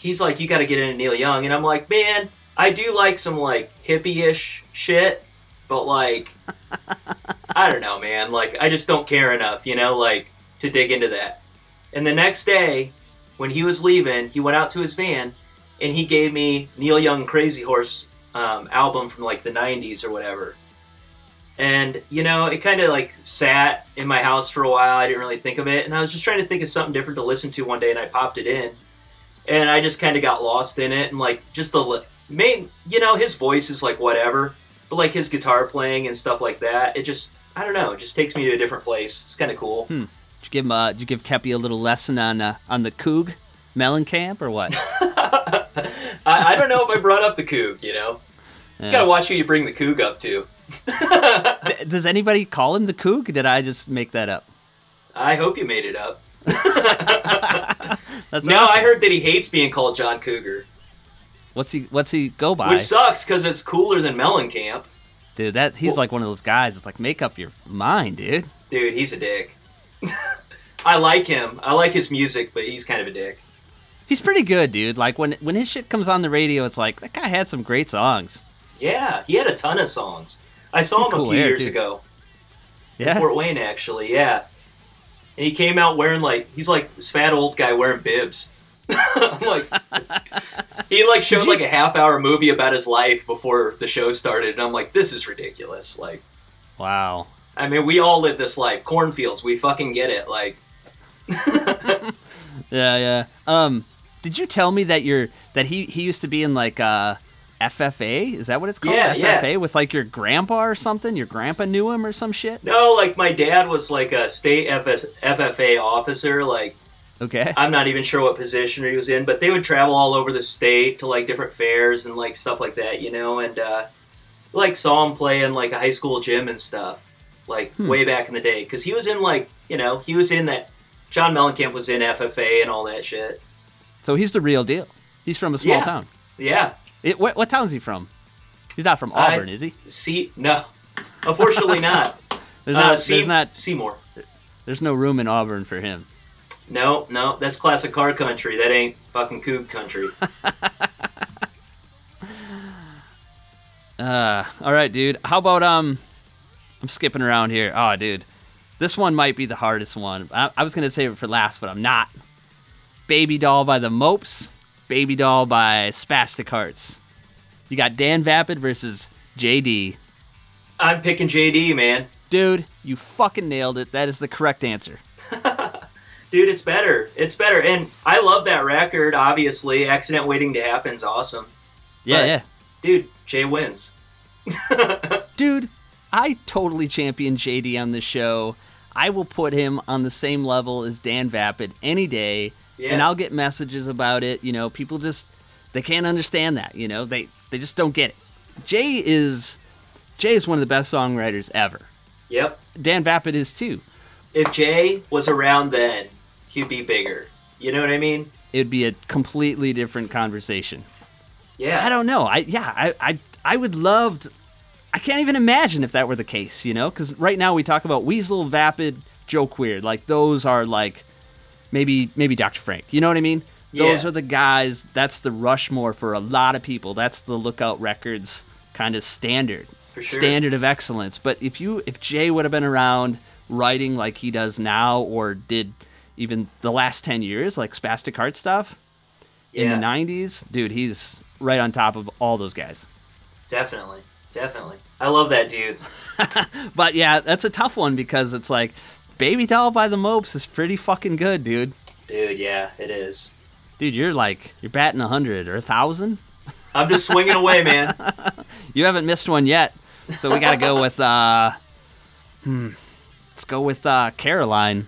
he's like, you got to get into Neil Young, and I'm like, man, I do like some like hippie-ish shit, but like, I don't know, man. Like, I just don't care enough, you know, like to dig into that. And the next day, when he was leaving, he went out to his van, and he gave me Neil Young Crazy Horse um, album from like the '90s or whatever. And you know, it kind of like sat in my house for a while. I didn't really think of it, and I was just trying to think of something different to listen to one day, and I popped it in, and I just kind of got lost in it, and like just the main, you know, his voice is like whatever, but like his guitar playing and stuff like that, it just I don't know, it just takes me to a different place. It's kind of cool. did you give him uh, did you give kepi a little lesson on uh, on the coog mellencamp or what I, I don't know if I brought up the Coog, you know. You gotta watch who you bring the Coog up to. D- Does anybody call him the Coog? Did I just make that up? I hope you made it up. That's No, awesome. I heard that he hates being called John Cougar, What's he What's he go by? which sucks because it's cooler than Mellencamp. dude, that he's Well- like one of those guys. It's like make up your mind, dude. Dude, he's a dick. I like him. I like his music, but he's kind of a dick. He's pretty good, dude. Like when when his shit comes on the radio, it's like that guy had some great songs. Yeah, he had a ton of songs. I saw him Cool a few hair, years too. ago. Yeah, Fort Wayne, actually, yeah. And he came out wearing like he's like this fat old guy wearing bibs. I'm like, he like showed you- like a half hour movie about his life before the show started, and I'm like, this is ridiculous. Like, wow. I mean, we all live this life. Cornfields, we fucking get it. Like, Yeah, yeah. Um, did you tell me that you're that he he used to be in like uh FFA? Is that what it's called? Yeah, yeah. FFA with like your grandpa or something. Your grandpa knew him or some shit. no, like my dad was like a state FS- FFA officer. Like, Okay. I'm not even sure what position he was in, but they would travel all over the state to like different fairs and like stuff like that, you know, and uh, like saw him play in like a high school gym and stuff, like Hmm. way back in the day, because he was in like you know he was in that John Mellencamp was in FFA and all that shit. So he's the real deal. He's from a small Yeah. town. Yeah, It, what what town's he from? He's not from I- Auburn, is he? see, no, unfortunately not. There's uh, not. There's not. Seymour. There's no room in Auburn for him. No, no, that's classic car country. That ain't fucking coog country. Uh, all right, dude. How about um? I'm skipping around here. Oh, dude, this one might be the hardest one. I, I was gonna save it for last, but I'm not. Baby Doll by the Mopes. Baby Doll by Spastic Hearts. You got Dan Vapid versus JD. I'm picking JD, man. Dude, you fucking nailed it. That is the correct answer. Dude, it's better. It's better. And I love that record, obviously. Accident Waiting to Happen's awesome. Yeah, But- yeah. Dude, Jay wins. Dude, I totally champion JD on this show. I will put him on the same level as Dan Vapid any day, Yeah. and I'll get messages about it. You know, people just they can't understand that. You know, they they just don't get it. Jay is Jay is one of the best songwriters ever. Yep. Dan Vapid is too. If Jay was around then, he'd be bigger. You know what I mean? It'd be a completely different conversation. Yeah. I don't know. I yeah, I I I would love. To, I can't even imagine if that were the case. You know, because right now we talk about Weasel, Vapid, Joe Queer. Like those are like maybe maybe Dr. Frank. You know what I mean? Those Yeah. are the guys. That's the Rushmore for a lot of people. That's the Lookout Records kind of standard, For sure. standard of excellence. But if you if Jay would have been around writing like he does now, or did even the last ten years, like Spastic Heart stuff in the '90s, dude, he's right on top of all those guys. Definitely. Definitely. I love that dude. But yeah, that's a tough one because it's like Baby Doll by the Mopes is pretty fucking good, dude. Dude, yeah, it is. Dude, you're like you're batting a hundred or a thousand. I'm just swinging away, man. You haven't missed one yet, so we gotta go with uh, hmm, let's go with uh, Caroline.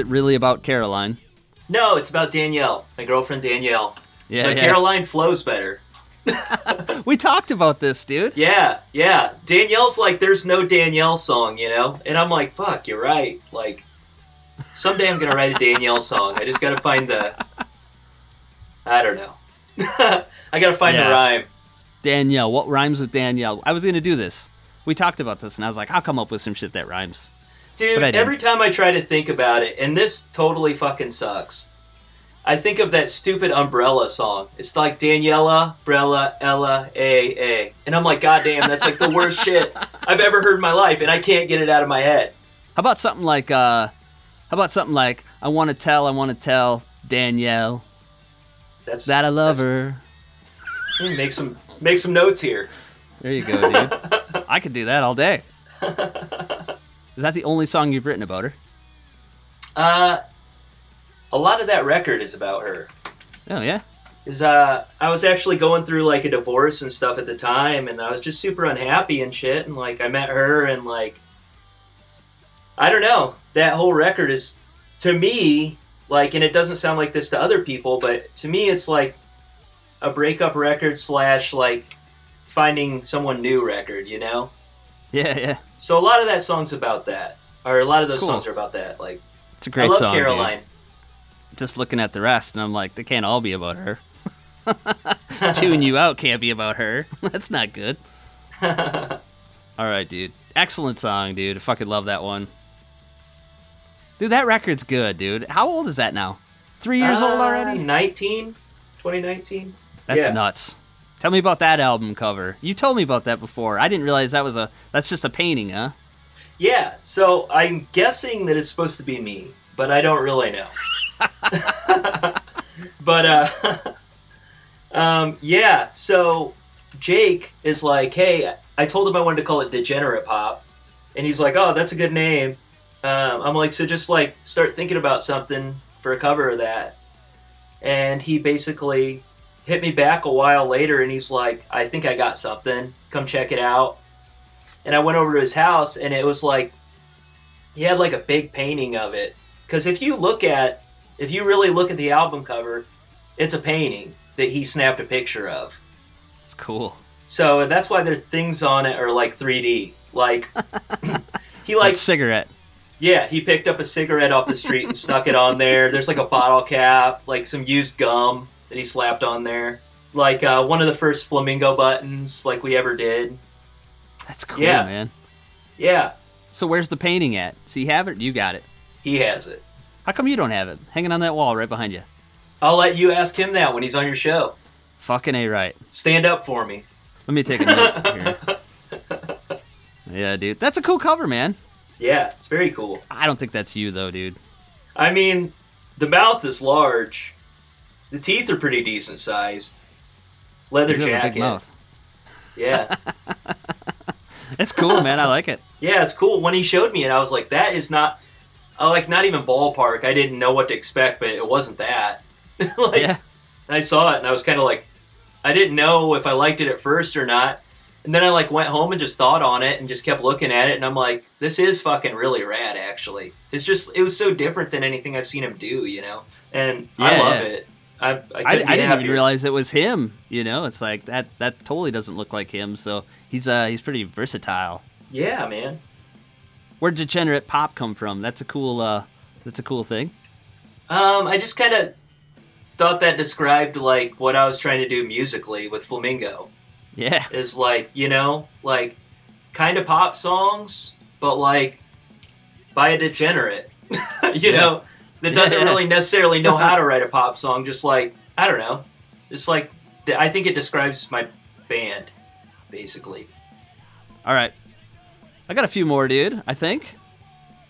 It really about Caroline? No, it's about Danielle, my girlfriend Danielle. Yeah, but yeah. Caroline flows better. We talked about this, dude. Yeah, yeah. Danielle's like, there's no Danielle song, you know? And I'm like, fuck, you're right. Like, someday I'm going to write a Danielle song. I just got to find the. I don't know. I got to find Yeah. the rhyme. Danielle. What rhymes with Danielle? I was gonna do this. We talked about this, and I was like, I'll come up with some shit that rhymes. Dude, But I didn't. every time I try to think about it, and this totally fucking sucks, I think of that stupid Umbrella song. It's like Daniela, Brella, Ella, A, A. And I'm like, goddamn, that's like the worst shit I've ever heard in my life, and I can't get it out of my head. How about something like, uh, how about something like, I want to tell, I want to tell Danielle That's that I love her. Make some make some notes here. There you go, dude. I could do that all day. Is that the only song you've written about her? Uh, a lot of that record is about her. Oh yeah. Is uh, I was actually going through like a divorce and stuff at the time, and I was just super unhappy and shit. And like, I met her, and like, I don't know. That whole record is, to me, like, and it doesn't sound like this to other people, but to me, it's like a breakup record slash like finding someone new record. You know. Yeah, yeah. So a lot of that song's about that, or a lot of those Cool. songs are about that. Like, It's a great I love song. dude. Caroline. Just looking at the rest, and I'm like, they can't all be about her. Chewing you out can't be about her. That's not good. all right, dude. Excellent song, dude. I fucking love that one. Dude, that record's good, dude. How old is that now? Three years old Uh, already? 19? 2019? That's yeah. nuts. Tell me about that album cover. You told me about that before. I didn't realize that was a. That's just a painting, huh? Yeah, so I'm guessing that it's supposed to be me, but I don't really know. but uh um yeah, so Jake is like, "Hey, I told him I wanted to call it Degenerate Pop." And he's like, "Oh, that's a good name." Um, I'm like, "So just like start thinking about something for a cover of that." And he basically hit me back a while later and he's like, "I think I got something. Come check it out." and I went over to his house, and it was like he had like a big painting of it. Because if you look at, if you really look at the album cover, it's a painting that he snapped a picture of. It's cool. So that's why there's things on it are like 3D. Like he Like like cigarette. yeah, he picked up a cigarette off the street and stuck it on there. There's like a bottle cap, like some used gum that he slapped on there. Like uh, one of the first flamingo buttons like we ever did. That's cool, Yeah. man. Yeah, So where's the painting at? So you have it? You got it. he has it. How come you don't have it? Hanging on that wall right behind you. I'll let you ask him that when he's on your show. Fucking a right. Stand up for me. Let me take a note here. Yeah, dude. That's a cool cover, man. Yeah, it's very cool. I don't think that's you though, dude. I mean, the mouth is large. The teeth are pretty decent sized. Leather You have a jacket. Yeah. It's cool, man. I like it. yeah, it's cool. When he showed me it, I was like, that is not I like not even ballpark. I didn't know what to expect, but it wasn't that. like Yeah. I saw it and I was kind of like I didn't know if I liked it at first or not. And then I like went home and just thought on it and just kept looking at it and I'm like, this is fucking really rad actually. It's just it was so different than anything I've seen him do, you know. And I love yeah. it. I I, I, didn't even realize it was him. You know, it's like that. That totally doesn't look like him. So he's uh he's pretty versatile. Yeah, man. Where'd degenerate pop come from? That's a cool uh that's a cool thing. Um, I just kind of thought that described like what I was trying to do musically with Flamingo. Yeah. Is like you know like kind of pop songs, but like by a degenerate, you Yeah. know, that doesn't really necessarily know how to write a pop song. Just like I don't know, just like I think it describes my band basically. All right. I got a few more, dude. I think.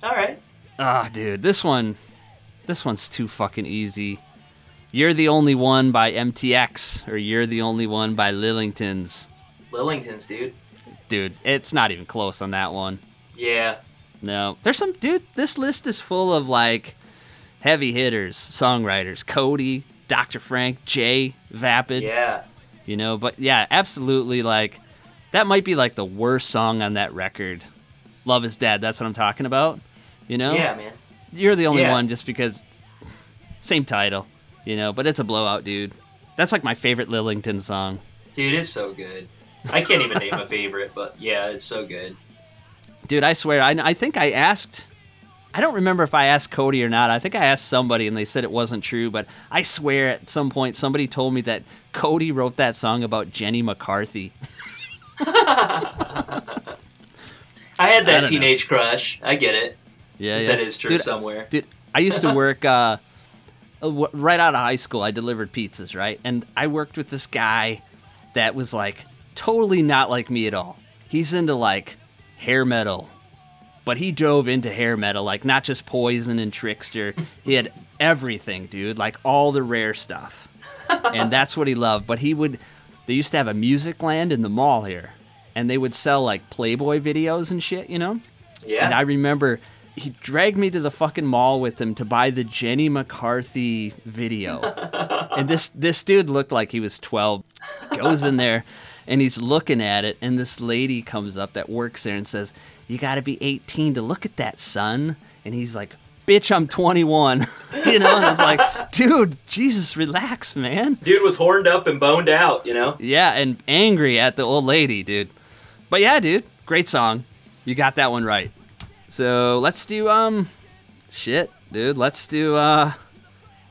All right. Ah, dude, this one, this one's too fucking easy. You're the only one by MTX, or You're the only one by Lillingtons. Lillingtons, dude. Dude, it's not even close on that one. Yeah. No, there's some dude. This list is full of like heavy hitters, songwriters. Cody, Dr. Frank, Jay, Vapid. Yeah. You know, but yeah, absolutely. Like that might be like the worst song on that record. Love is dead. That's what I'm talking about. You know. Yeah, man. You're the only Yeah. one just because same title, you know, but it's a blowout, dude. That's like my favorite Lillington song. Dude, it's so good. I can't even name a favorite, but yeah, it's so good. Dude, I swear, I, I think I asked. I don't remember if I asked Cody or not. I think I asked somebody and they said it wasn't true, but I swear at some point somebody told me that Cody wrote that song about Jenny McCarthy. I had that don't teenage crush. I get it. Yeah, yeah. That is true Dude, somewhere. Dude, I used to work uh, uh, right out of high school. I delivered pizzas, right? And I worked with this guy that was like totally not like me at all. He's into like hair metal, but he dove into hair metal, like not just Poison and Trixter. He had everything, dude, like all the rare stuff. and that's what he loved. But he would, they used to have a music land in the mall here, and they would sell like Playboy videos and shit, you know? Yeah. And I remember he dragged me to the fucking mall with him to buy the Jenny McCarthy video. and this this dude looked like he was 12. Goes in there and he's looking at it and this lady comes up that works there and says, "You got to be 18 to look at that, son." And he's like, "Bitch, I'm 21." you know, and I was like, "Dude, Jesus, relax, man." Dude was horned up and boned out, you know? Yeah, and angry at the old lady, dude. But yeah, dude, great song. You got that one right. So let's do um, shit, dude. Let's do uh,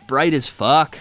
bright as fuck.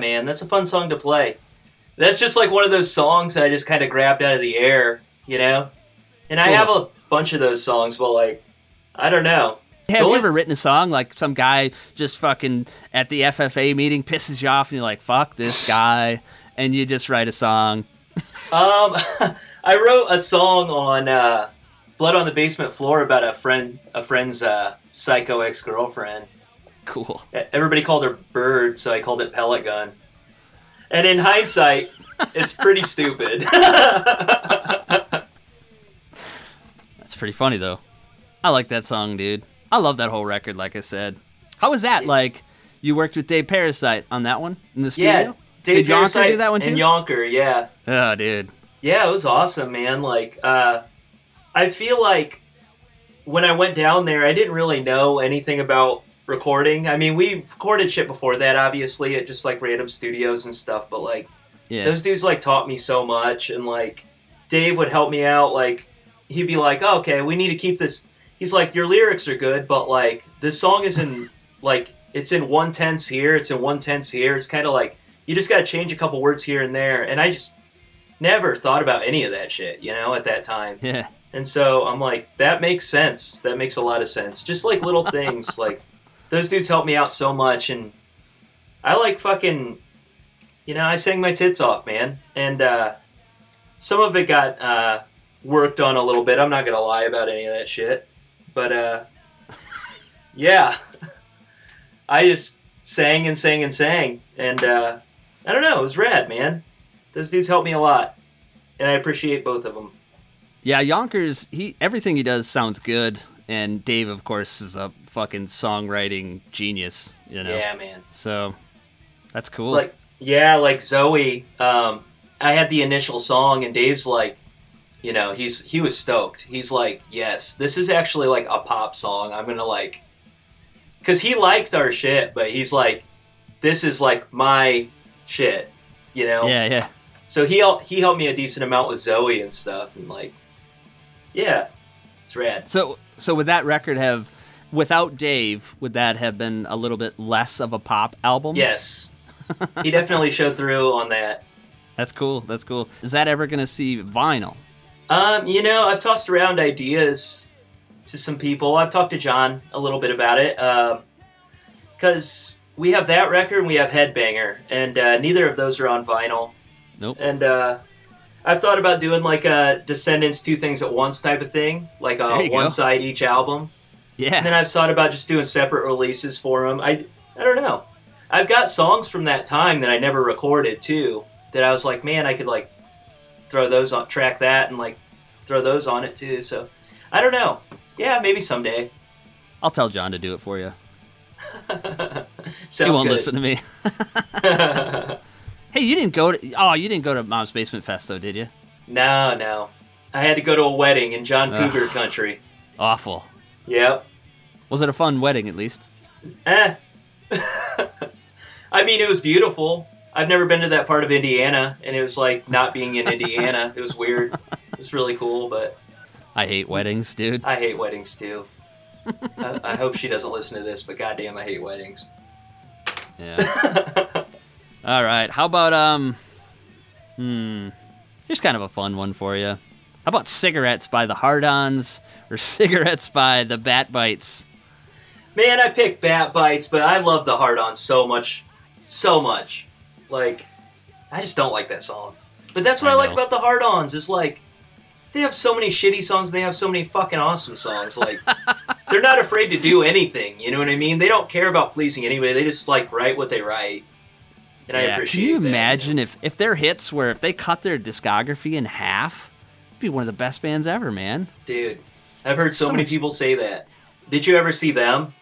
Man, that's a fun song to play. That's just like one of those songs that I just kind of grabbed out of the air, you know? And I have a bunch of those songs, but like, I don't know. Have you ever written a song like some guy just fucking at the FFA meeting pisses you off and you're like, fuck this guy, and you just write a song? Um, I wrote a song on uh, "Blood on the Basement Floor" about a friend, a friend's uh, psycho ex girlfriend. Cool. Everybody called her Bird, so I called it Pellet Gun. And in hindsight, it's pretty stupid. That's pretty funny though. I like that song, dude. I love that whole record. Like I said, how was that? Like, you worked with Dave Parasite on that one in the studio? yeah, Dave Did Yonker do that one too? and Yonker, yeah. oh, dude. Yeah, it was awesome, man. Like, uh, I feel like when I went down there, I didn't really know anything about recording. I mean, we recorded shit before that, obviously, at just like random studios and stuff. But like, Yeah. those dudes like taught me so much, and like, Dave would help me out. Like, he'd be like, oh, "Okay, we need to keep this." He's like, "Your lyrics are good, but like, this song is in like, it's in one tense here, it's in one tense here. It's kind of like." you just got to change a couple words here and there. And I just never thought about any of that shit, you know, at that time. Yeah. And so I'm like, that makes sense. That makes a lot of sense. Just like little things, like those dudes helped me out so much, and I like fucking, you know, I sang my tits off, man, and uh, some of it got uh, worked on a little bit. I'm not gonna lie about any of that shit, but uh, yeah, I just sang and sang and sang, and uh, I don't know, it was rad, man. Those dudes helped me a lot, and I appreciate both of them. Yeah, Yonkers, he everything he does sounds good, and Dave, of course, is a fucking songwriting genius. You know. Yeah, man. So that's cool. like yeah like zoe um i had the initial song and dave's like you know he's he was stoked he's like yes this is actually like a pop song i'm gonna like because he liked our shit but he's like this is like my shit you know yeah, yeah. so he he helped me a decent amount with zoe and stuff and like yeah it's rad So so would that record have without Dave, would that have been a little bit less of a pop album? yes he definitely showed through on that That's cool. That's cool. Is that ever gonna see vinyl? Um, you know, I've tossed around ideas to some people. I've talked to John a little bit about it. Because we have that record and we have Headbanger, and uh, neither of those are on vinyl. Nope. And uh, I've thought about doing like a Descendents two things at once type of thing, like a one go. side each album. Yeah. And then I've thought about just doing separate releases for them. I, I don't know. I've got songs from that time that I never recorded too. That I was like, man, I could like throw those on, track that, and like throw those on it too. So I don't know. Yeah, maybe someday. I'll tell John to do it for you. He won't good. listen to me. hey, you didn't go to oh, you didn't go to Mom's Basement Fest though, did you? no, no. I had to go to a wedding in John Cougar country. Awful. Yep. Was it a fun wedding at least? Eh. I mean, it was beautiful. I've never been to that part of Indiana, and it was like not being in Indiana. It was weird. It was really cool, but I hate weddings, dude. I hate weddings too. I, I hope she doesn't listen to this, but goddamn, I hate weddings. Yeah. All right. How about um hmm here's kind of a fun one for you. How about cigarettes by the Hard-Ons or cigarettes by the Bat Bites? Man, I picked Bat Bites, but I love the Hard On so much, so much. Like, I just don't like that song. But that's what I, I like about the Hard Ons. Is like, they have so many shitty songs. They have so many fucking awesome songs. Like, they're not afraid to do anything. You know what I mean? They don't care about pleasing anybody. They just like write what they write. And I Yeah, appreciate. Can you that, imagine if if their hits were if they cut their discography in half? It'd be one of the best bands ever, man. dude? I've heard so, So many much- people say that. Did you ever see them?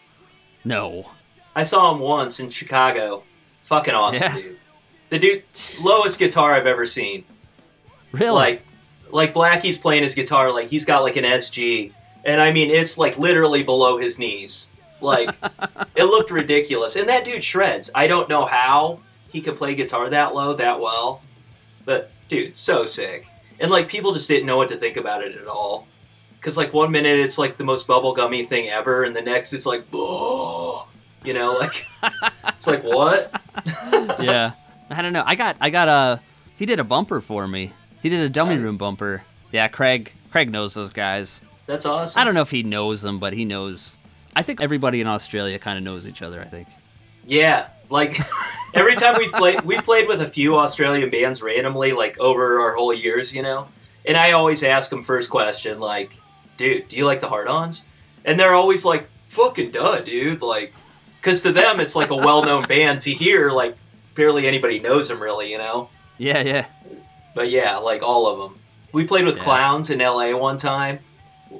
No. I saw him once in Chicago. Fucking awesome, Yeah. dude. The dude, lowest guitar I've ever seen. Really? Like, like Blackie's playing his guitar like he's got like an SG, and I mean it's like literally below his knees. Like, it looked ridiculous. And that dude shreds. I don't know how he could play guitar that low that well, but dude, so sick. And like people just didn't know what to think about it at all. Cause like one minute it's like the most bubblegummy thing ever, and the next it's like, "Whoa," you know, like it's like what? yeah. I don't know. I got I got a he did a bumper for me. He did a dummy room bumper. Yeah, Craig Craig knows those guys. That's awesome. I don't know if he knows them, but he knows I think everybody in Australia kind of knows each other, I think. Yeah, like every time we played, we played with a few Australian bands randomly, like over our whole years, you know. And I always ask them first question, like, "Dude, do you like the Hard-Ons?" And they're always like, "Fucking duh, dude!" Like, because to them it's like a well-known band. To hear, like, barely anybody knows them really, you know. Yeah, yeah. But yeah, like all of them. We played with Yeah. Clowns in LA one time.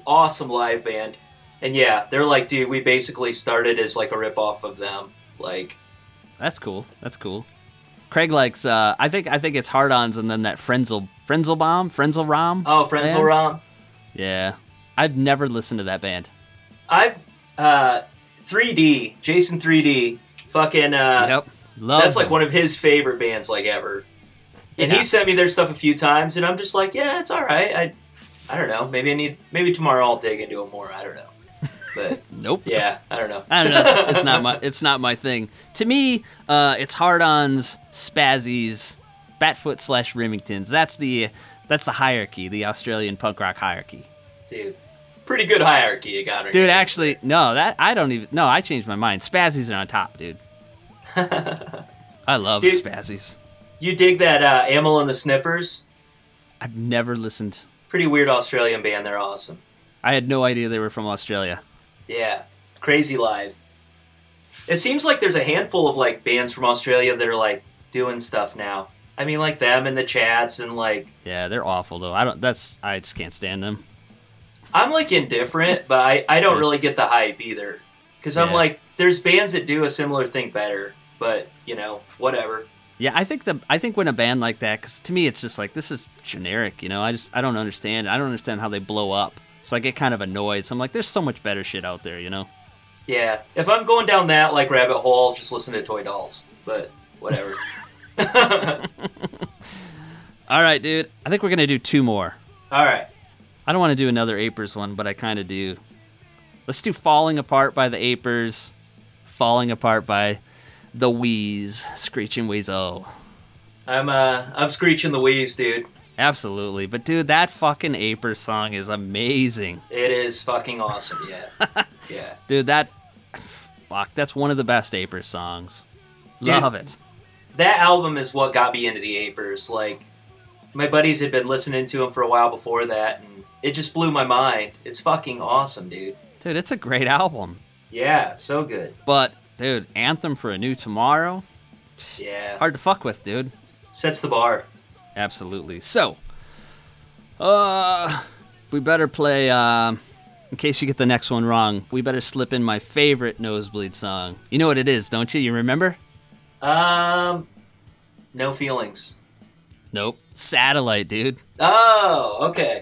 Awesome live band. And yeah, they're like, dude, we basically started as like a rip-off of them. Like, That's cool. That's cool. Craig likes uh I think I think it's hard-ons and then that Frenzal Frenzal bomb, Frenzal Rhomb. oh, Frenzal? Rhomb. Yeah. I've never listened to that band. I uh 3D, Jason 3D, fucking uh yep. Love that's like one of his favorite bands like ever. And Yeah. he sent me their stuff a few times and I'm just like, yeah, it's all right. I I don't know. Maybe I need maybe tomorrow I'll dig into it more. I don't know. But Nope. yeah, I don't know. I don't know. It's, it's not my. It's not my thing. To me, uh, it's hard-ons, spazzies, Batfoot slash Remingtons. That's the that's the hierarchy, the Australian punk rock hierarchy. Dude, pretty good hierarchy you got. right Dude, here. actually, no. That I don't even. No, I changed my mind. Spazzies are on top, dude. I love Dude. Spazzies. you dig that uh, Amyl and the Sniffers? I've never listened. Pretty weird Australian band. They're awesome. I had no idea they were from Australia. Yeah, crazy live. It seems like there's a handful of like bands from Australia that are like doing stuff now. I mean, like them and the Chats and like Yeah, they're awful though. I don't. That's I just can't stand them. I'm like indifferent, but I, I don't really get the hype either. Because I'm Yeah. like, there's bands that do a similar thing better, but you know, whatever. Yeah, I think the I think when a band like that, because to me it's just like this is generic. You know, I just I don't understand. I don't understand how they blow up. So I get kind of annoyed. So I'm like, there's so much better shit out there. You know. Yeah, if I'm going down that like rabbit hole, just listen to Toy Dolls. But whatever. All right, dude. I think we're gonna do two more. All right. I don't want to do another Apers one, but I kind of do. Let's do "Falling Apart" by the Apers, "Falling Apart" by the Wheeze, Screeching Weasel. I'm uh I'm screeching the wheeze, dude. Absolutely, but dude, that fucking Apers song is amazing. It is fucking awesome. Yeah. yeah. Dude, that fuck, that's one of the best Apers songs. Dude. Love it. That album is what got me into the Apers. Like, my buddies had been listening to them for a while before that, and it just blew my mind. It's fucking awesome, dude. Dude, it's a great album. Yeah, so good. But dude, Anthem for a New Tomorrow, Yeah. hard to fuck with, dude. Sets the bar. Absolutely. So, uh, we better play. Um, in case you get the next one wrong, we better slip in my favorite Nosebleed song. You know what it is, don't you? You remember? Um, no feelings. Nope. Satellite, dude. Oh, okay.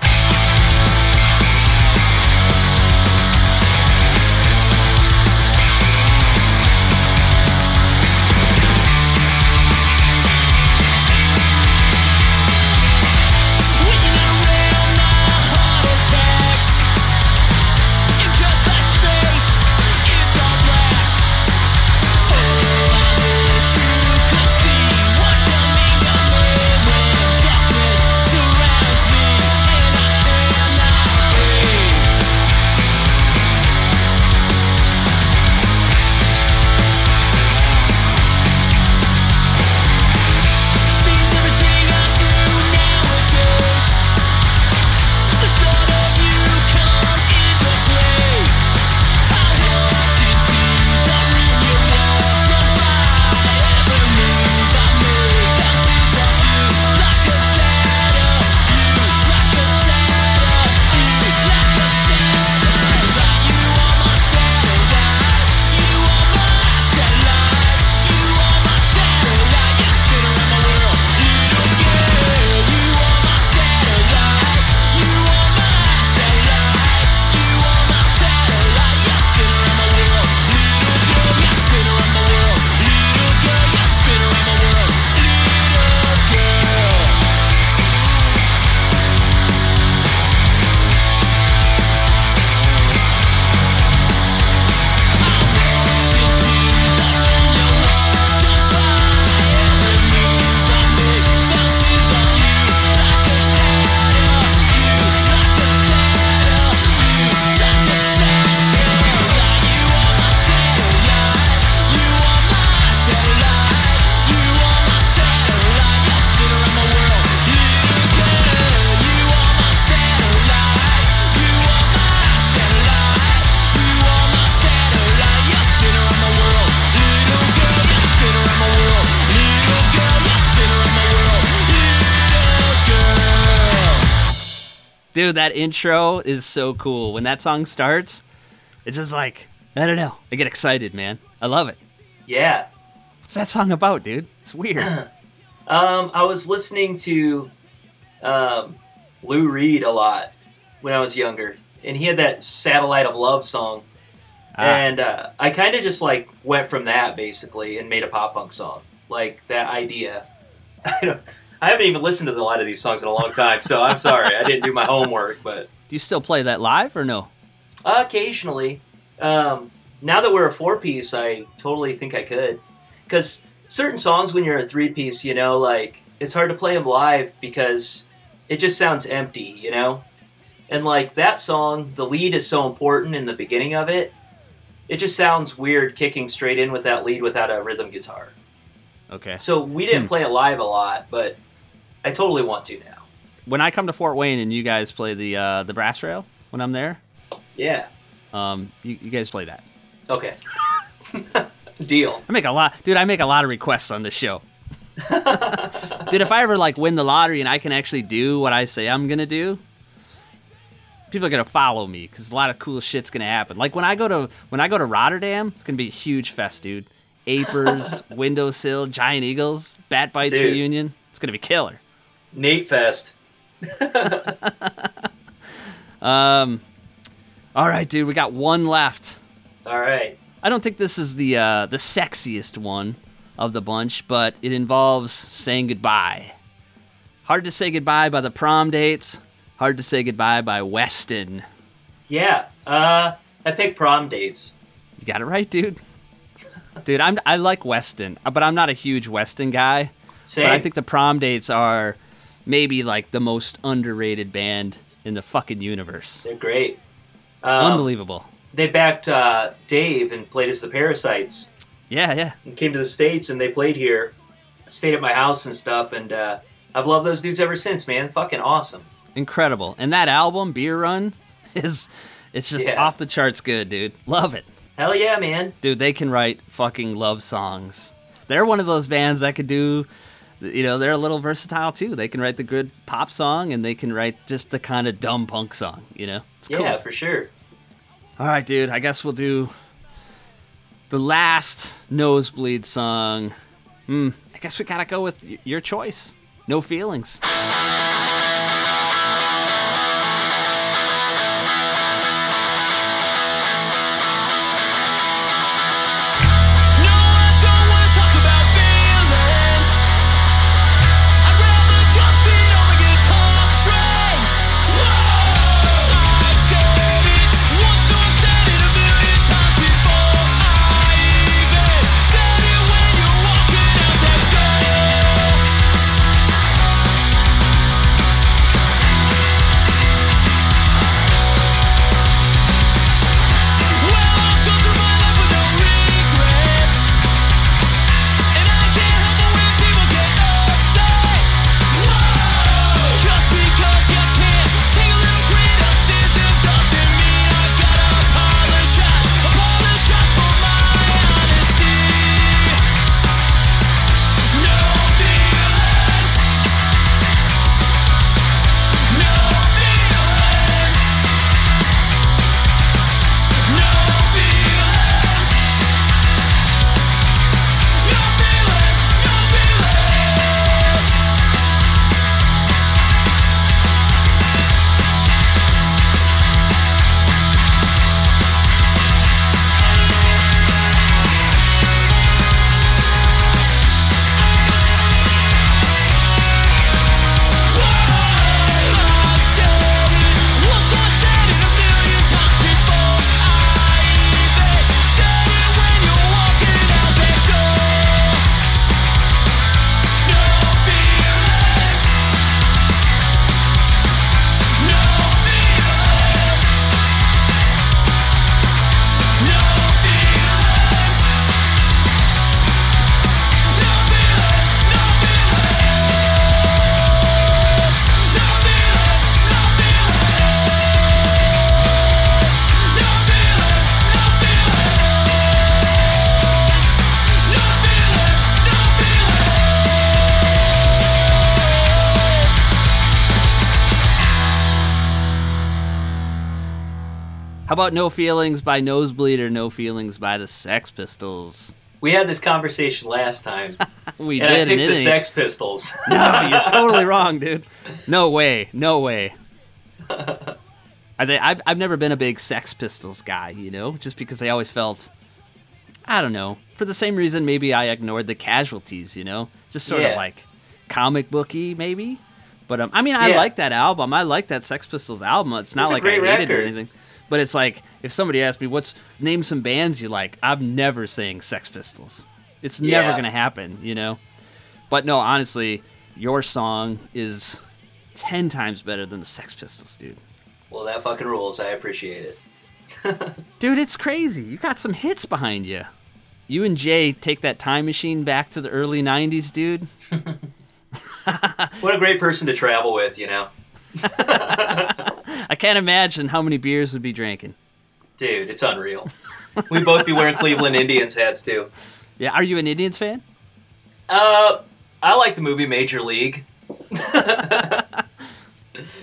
Dude, that intro is so cool. When that song starts, it's just like, I don't know. I get excited, man. I love it. Yeah. What's that song about, dude? It's weird. Um, I was listening to um, Lou Reed a lot when I was younger, and he had that "Satellite of Love" song, Ah. and uh, I kind of just like went from that basically and made a pop punk song, like that idea. I don't. I haven't even listened to a lot of these songs in a long time, so I'm sorry I didn't do my homework, but Do you still play that live or no? occasionally, Um, now that we're a four piece, I totally think I could. Because certain songs, when you're a three piece, you know, like it's hard to play them live because it just sounds empty, you know. And like that song, the lead is so important in the beginning of it. It just sounds weird kicking straight in with that lead without a rhythm guitar. Okay. So we didn't Hmm. play it live a lot, but I totally want to now. When I come to Fort Wayne and you guys play the uh, the brass rail when I'm there, Yeah. um, you, you guys play that. Okay. Deal. I make a lot, dude. I make a lot of requests on this show. dude, if I ever like win the lottery and I can actually do what I say I'm gonna do, people are gonna follow me because a lot of cool shit's gonna happen. Like when I go to when I go to Rotterdam, it's gonna be a huge fest, dude. Apers, windowsill, giant eagles, bat bites Dude. reunion. It's gonna be killer. Nate Fest. Um, all right, dude. We got one left. All right. I don't think this is the uh, the sexiest one of the bunch, but it involves saying goodbye. Hard to say goodbye by the prom dates. Hard to say goodbye by Weston. Yeah. Uh, I picked prom dates. You got it right, dude. Dude, I'm I like Weston, but I'm not a huge Weston guy. Same. But I think the prom dates are maybe like the most underrated band in the fucking universe. they're great. Um, Unbelievable. They backed uh, Dave and played as the Parasites. Yeah, yeah. And came to the states and they played here. Stayed at my house and stuff, and uh, I've loved those dudes ever since. Man, fucking awesome. Incredible. And that album, Beer Run, is it's just Yeah. off the charts good, dude. Love it. Hell yeah, man. Dude, they can write fucking love songs. They're one of those bands that could do you know, they're a little versatile too. They can write the good pop song and they can write just the kind of dumb punk song, you know? It's cool. Yeah, for sure. All right, dude. I guess we'll do the last nosebleed song. Hmm. I guess we gotta go with your choice. No feelings. About No Feelings by Nosebleed or No Feelings by the Sex Pistols? We had this conversation last time, We and I did, picked and the Sex Pistols. No, you're totally wrong, dude. No way, no way. I think I've, I've never been a big Sex Pistols guy, you know, just because I always felt, I don't know, for the same reason maybe I ignored the casualties, you know, just sort Yeah. of like comic booky maybe. But um, I mean, I Yeah. like that album. I like that Sex Pistols album. It's not It's like I great hated it or anything. But it's like if somebody asked me, "What's name some bands you like?" I'm never saying Sex Pistols. It's never gonna happen, you know. But no, honestly, your song is ten times better than the Sex Pistols, dude. Well, that fucking rules. I appreciate it. Dude, it's crazy. You got some hits behind you. You and Jay take that time machine back to the early '90s, dude. What a great person to travel with, you know? I can't imagine how many beers would be drinking. Dude, it's unreal. We'd both be wearing Cleveland Indians hats, too. Yeah, are you an Indians fan? Uh, I like the movie Major League.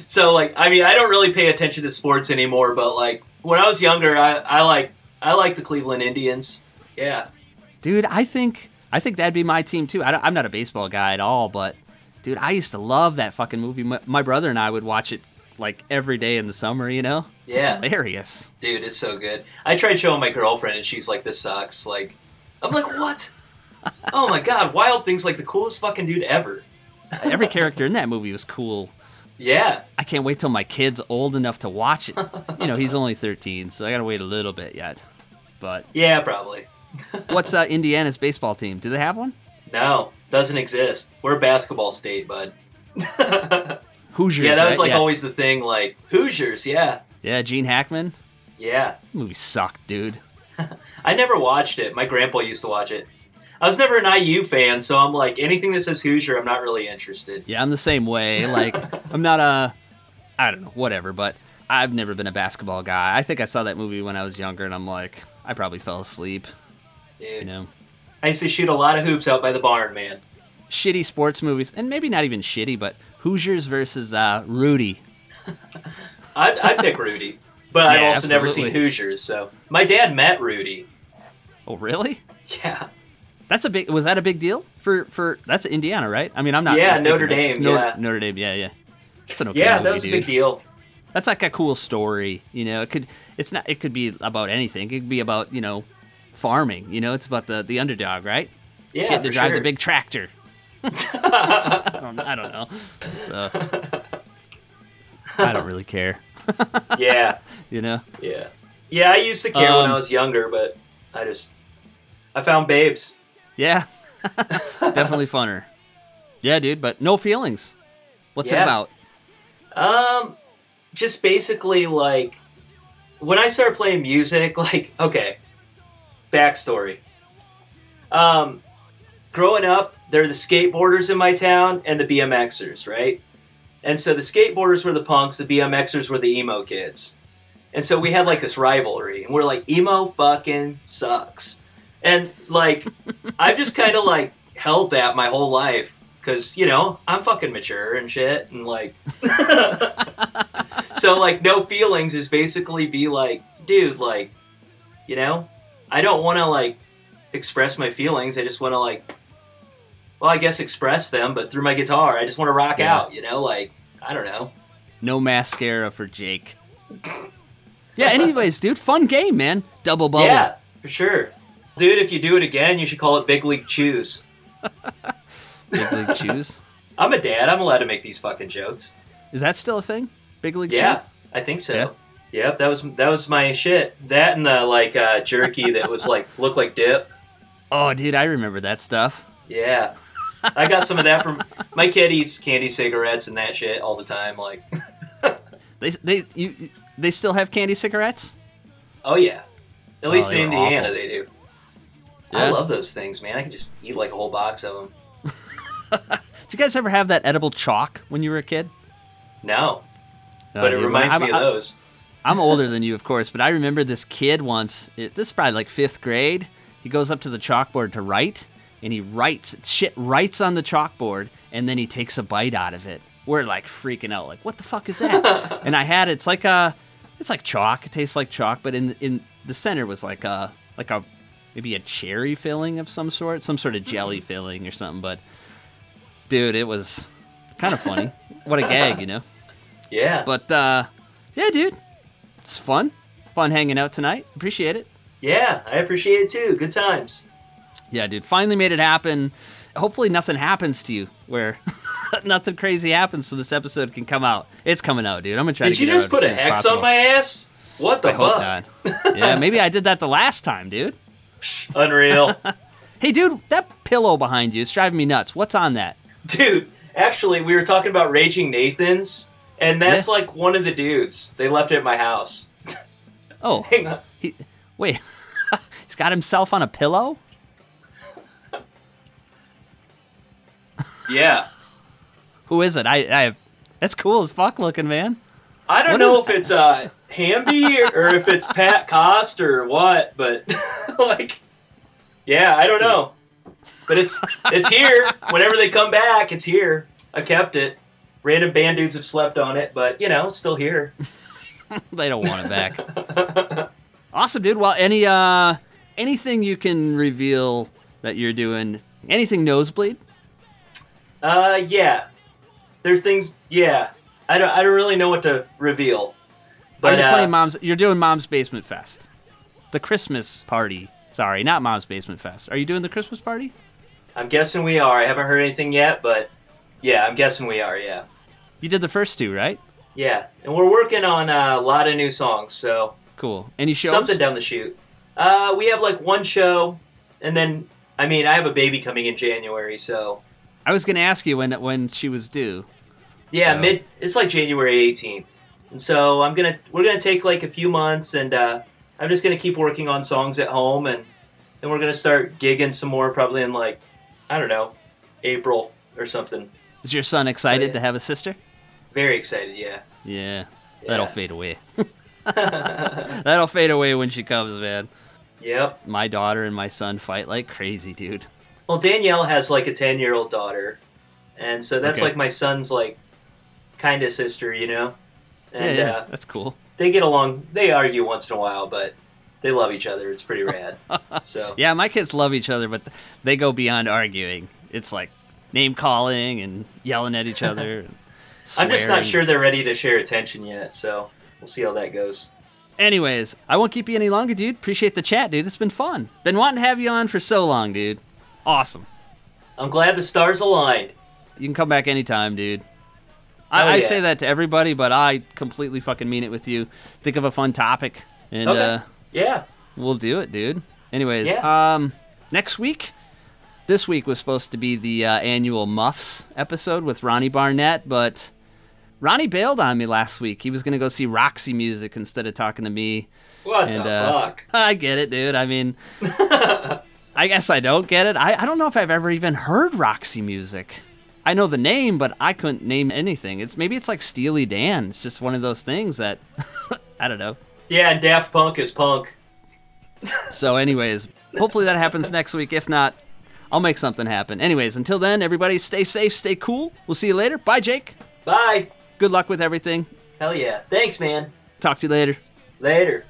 so, like, I mean, I don't really pay attention to sports anymore, but, like, when I was younger, I, I like I like the Cleveland Indians. Yeah. Dude, I think I think that'd be my team too. I don't, I'm not a baseball guy at all, but dude, I used to love that fucking movie. My, my brother and I would watch it like every day in the summer. You know? It's Yeah. hilarious. Dude, it's so good. I tried showing my girlfriend, and she's like, "This sucks." Like, I'm like, "What?" oh my god, Wild Thing's like the coolest fucking dude ever. Every character in that movie was cool. Yeah, I can't wait till my kid's old enough to watch it. You know, he's only 13, so I gotta wait a little bit yet. But yeah, probably. what's uh, Indiana's baseball team? Do they have one? No, doesn't exist. We're a basketball state, bud. Hoosiers. yeah, that was right? like yeah. always the thing. Like Hoosiers, yeah, Yeah, Gene Hackman. yeah. Movie sucked, dude. I never watched it. My grandpa used to watch it. I was never an IU fan, so I'm like anything that says Hoosier, I'm not really interested. Yeah, I'm the same way. Like, I'm not a, I don't know, whatever. But I've never been a basketball guy. I think I saw that movie when I was younger, and I'm like, I probably fell asleep. Dude. You know, I used to shoot a lot of hoops out by the barn, man. shitty sports movies, and maybe not even shitty, but Hoosiers versus uh, Rudy. I'd, I'd pick Rudy, but I've Yeah, also never seen. Hoosiers. So my dad met Rudy. Oh, really? Yeah, That's a big. Was that a big deal for for? That's Indiana, right? I mean, I'm not. Yeah, Notre Dame, Notre, yeah. Notre Dame. Yeah, yeah. It's an okay yeah, movie, that was a big deal. That's like a cool story. You know, it could. It's not. It could be about anything. It could be about you know, farming. You know, it's about the the underdog, right? Yeah, Get to drive sure. the big tractor. I, don't, I don't know. So, I don't really care. Yeah, You know. yeah, yeah. I used to care when Um, I was younger, but I just I found babes. Yeah. Definitely funner. Yeah, dude. But no feelings. What's it about? Um, just basically like when I started playing music, like okay, backstory. Um, growing up, they're the skateboarders in my town and the BMXers, right? And so the skateboarders were the punks, the BMXers were the emo kids. And so we had like this rivalry, and we're like, emo fucking sucks. And like, I've just kind of like held that my whole life because, you know, I'm fucking mature and shit. And like, so like, no feelings is basically be like, dude, like, you know, I don't want to like express my feelings. I just want to like, well, I guess express them, but through my guitar. I just want to rock Yeah. out, you know, like, I don't know. No mascara for Jake. Yeah. Anyways, dude, fun game, man. Double bubble. Yeah, for sure. Dude, if you do it again, you should call it Big League Chews. Big league shoes. I'm a dad. I'm allowed to make these fucking jokes. Is that still a thing? Big league. Yeah, Chew? I think so. Yeah. Yep, that was that was my shit. That and the like uh, jerky that was like looked like dip. Oh, dude, I remember that stuff. Yeah, I got some of that from my kid eats candy cigarettes and that shit all the time. Like, They they you they still have candy cigarettes. oh yeah, at least they in Indiana awful. they do. Yeah? I love those things, man. I can just eat like a whole box of them. Did you guys ever have that edible chalk when you were a kid? No, Oh, but it dude, when reminds I'm- me of I'm- those. I'm older than you, of course, but I remember this kid once. It, this is probably like fifth grade. He goes up to the chalkboard to write, and he writes shit writes on the chalkboard, and then he takes a bite out of it. We're like freaking out, like, what the fuck is that? and I had it's like a, it's like chalk. It tastes like chalk, but in in the center was like a like a maybe a cherry filling of some sort, some sort of jelly filling or something. But dude, it was kind of funny. what a gag, you know. Yeah, But uh, yeah, dude, it's fun. Fun hanging out tonight. Appreciate it. yeah, I appreciate it too. Good times. Yeah, dude, finally made it happen. Hopefully, nothing happens to you where nothing crazy happens, so this episode can come out. It's coming out, dude. I'm gonna try Did to you get it done. Did you just put a hex possible. on my ass? What the I fuck? Yeah, maybe I did that the last time, dude. Unreal. Hey, dude, that pillow behind you is driving me nuts. What's on that? Dude, actually, we were talking about Raging Nathans, and that's Yeah. like one of the dudes. They left it at my house. Oh, Hang on. he, wait. He's got himself on a pillow? Yeah. Who is it? I, I that's cool as fuck looking, man. I don't What know is- if it's uh, Hamby or, or if it's Pat Cost or what, but like, yeah, I don't know. But it's it's here. Whenever they come back, it's here. I kept it. Random band dudes have slept on it, but you know, it's still here. They don't want it back. awesome, dude. Well, any uh anything you can reveal that you're doing? Anything nosebleed? Uh, yeah. There's things. Yeah, I don't. I don't really know what to reveal. But you're uh, playing Mom's. You're doing Mom's Basement Fest, the Christmas party. Sorry, not Mom's Basement Fest. Are you doing the Christmas party? I'm guessing we are. I haven't heard anything yet, but yeah, I'm guessing we are. Yeah, You did the first two, right? yeah, and we're working on uh, a lot of new songs, so Cool. Any shows? something down the chute. Uh, we have like one show, and then I mean, I have a baby coming in January, so I was gonna ask you when when she was due. yeah, So- mid. It's like January 18th, and so I'm gonna we're gonna take like a few months, and uh, I'm just gonna keep working on songs at home, and then we're gonna start gigging some more, probably in like I don't know, April or something. Is your son excited yeah. to have a sister? Very excited, yeah. Yeah, that'll fade away. that'll fade away when she comes, man. Yep. My daughter and my son fight like crazy, dude. Well, Danielle has like a 10 year old daughter. And so that's Okay. like my son's like kind of sister, you know? And yeah, yeah, Uh, that's cool. they get along. They argue once in a while, but they love each other. It's pretty rad. so, Yeah, my kids love each other, but they go beyond arguing. It's like name calling and yelling at each other. and I'm just not swearing. sure they're ready to share attention yet. So we'll see how that goes. Anyways, I won't keep you any longer, dude. Appreciate the chat, dude. It's been fun. Been wanting to have you on for so long, dude. Awesome. I'm glad the stars aligned. You can come back anytime, dude. I, Oh, I yeah. say that to everybody, but I completely fucking mean it with you. Think of a fun topic, and Okay. uh, Yeah. we'll do it, dude. Anyways, Yeah. um, next week, this week was supposed to be the uh, annual Muffs episode with Ronnie Barnett, but Ronnie bailed on me last week. He was gonna go see Roxy Music instead of talking to me. What And, the uh, fuck? I get it, dude. I mean, I guess I don't get it. I, I don't know if I've ever even heard Roxy music. I know the name, but I couldn't name anything. It's maybe it's like Steely Dan. It's just one of those things that I don't know. Yeah, and Daft Punk is punk. So, anyways, hopefully that happens next week. If not, I'll make something happen. Anyways, until then, everybody stay safe, stay cool. We'll see you later. Bye, Jake. Bye. Good luck with everything. Hell yeah. Thanks, man. Talk to you later. Later.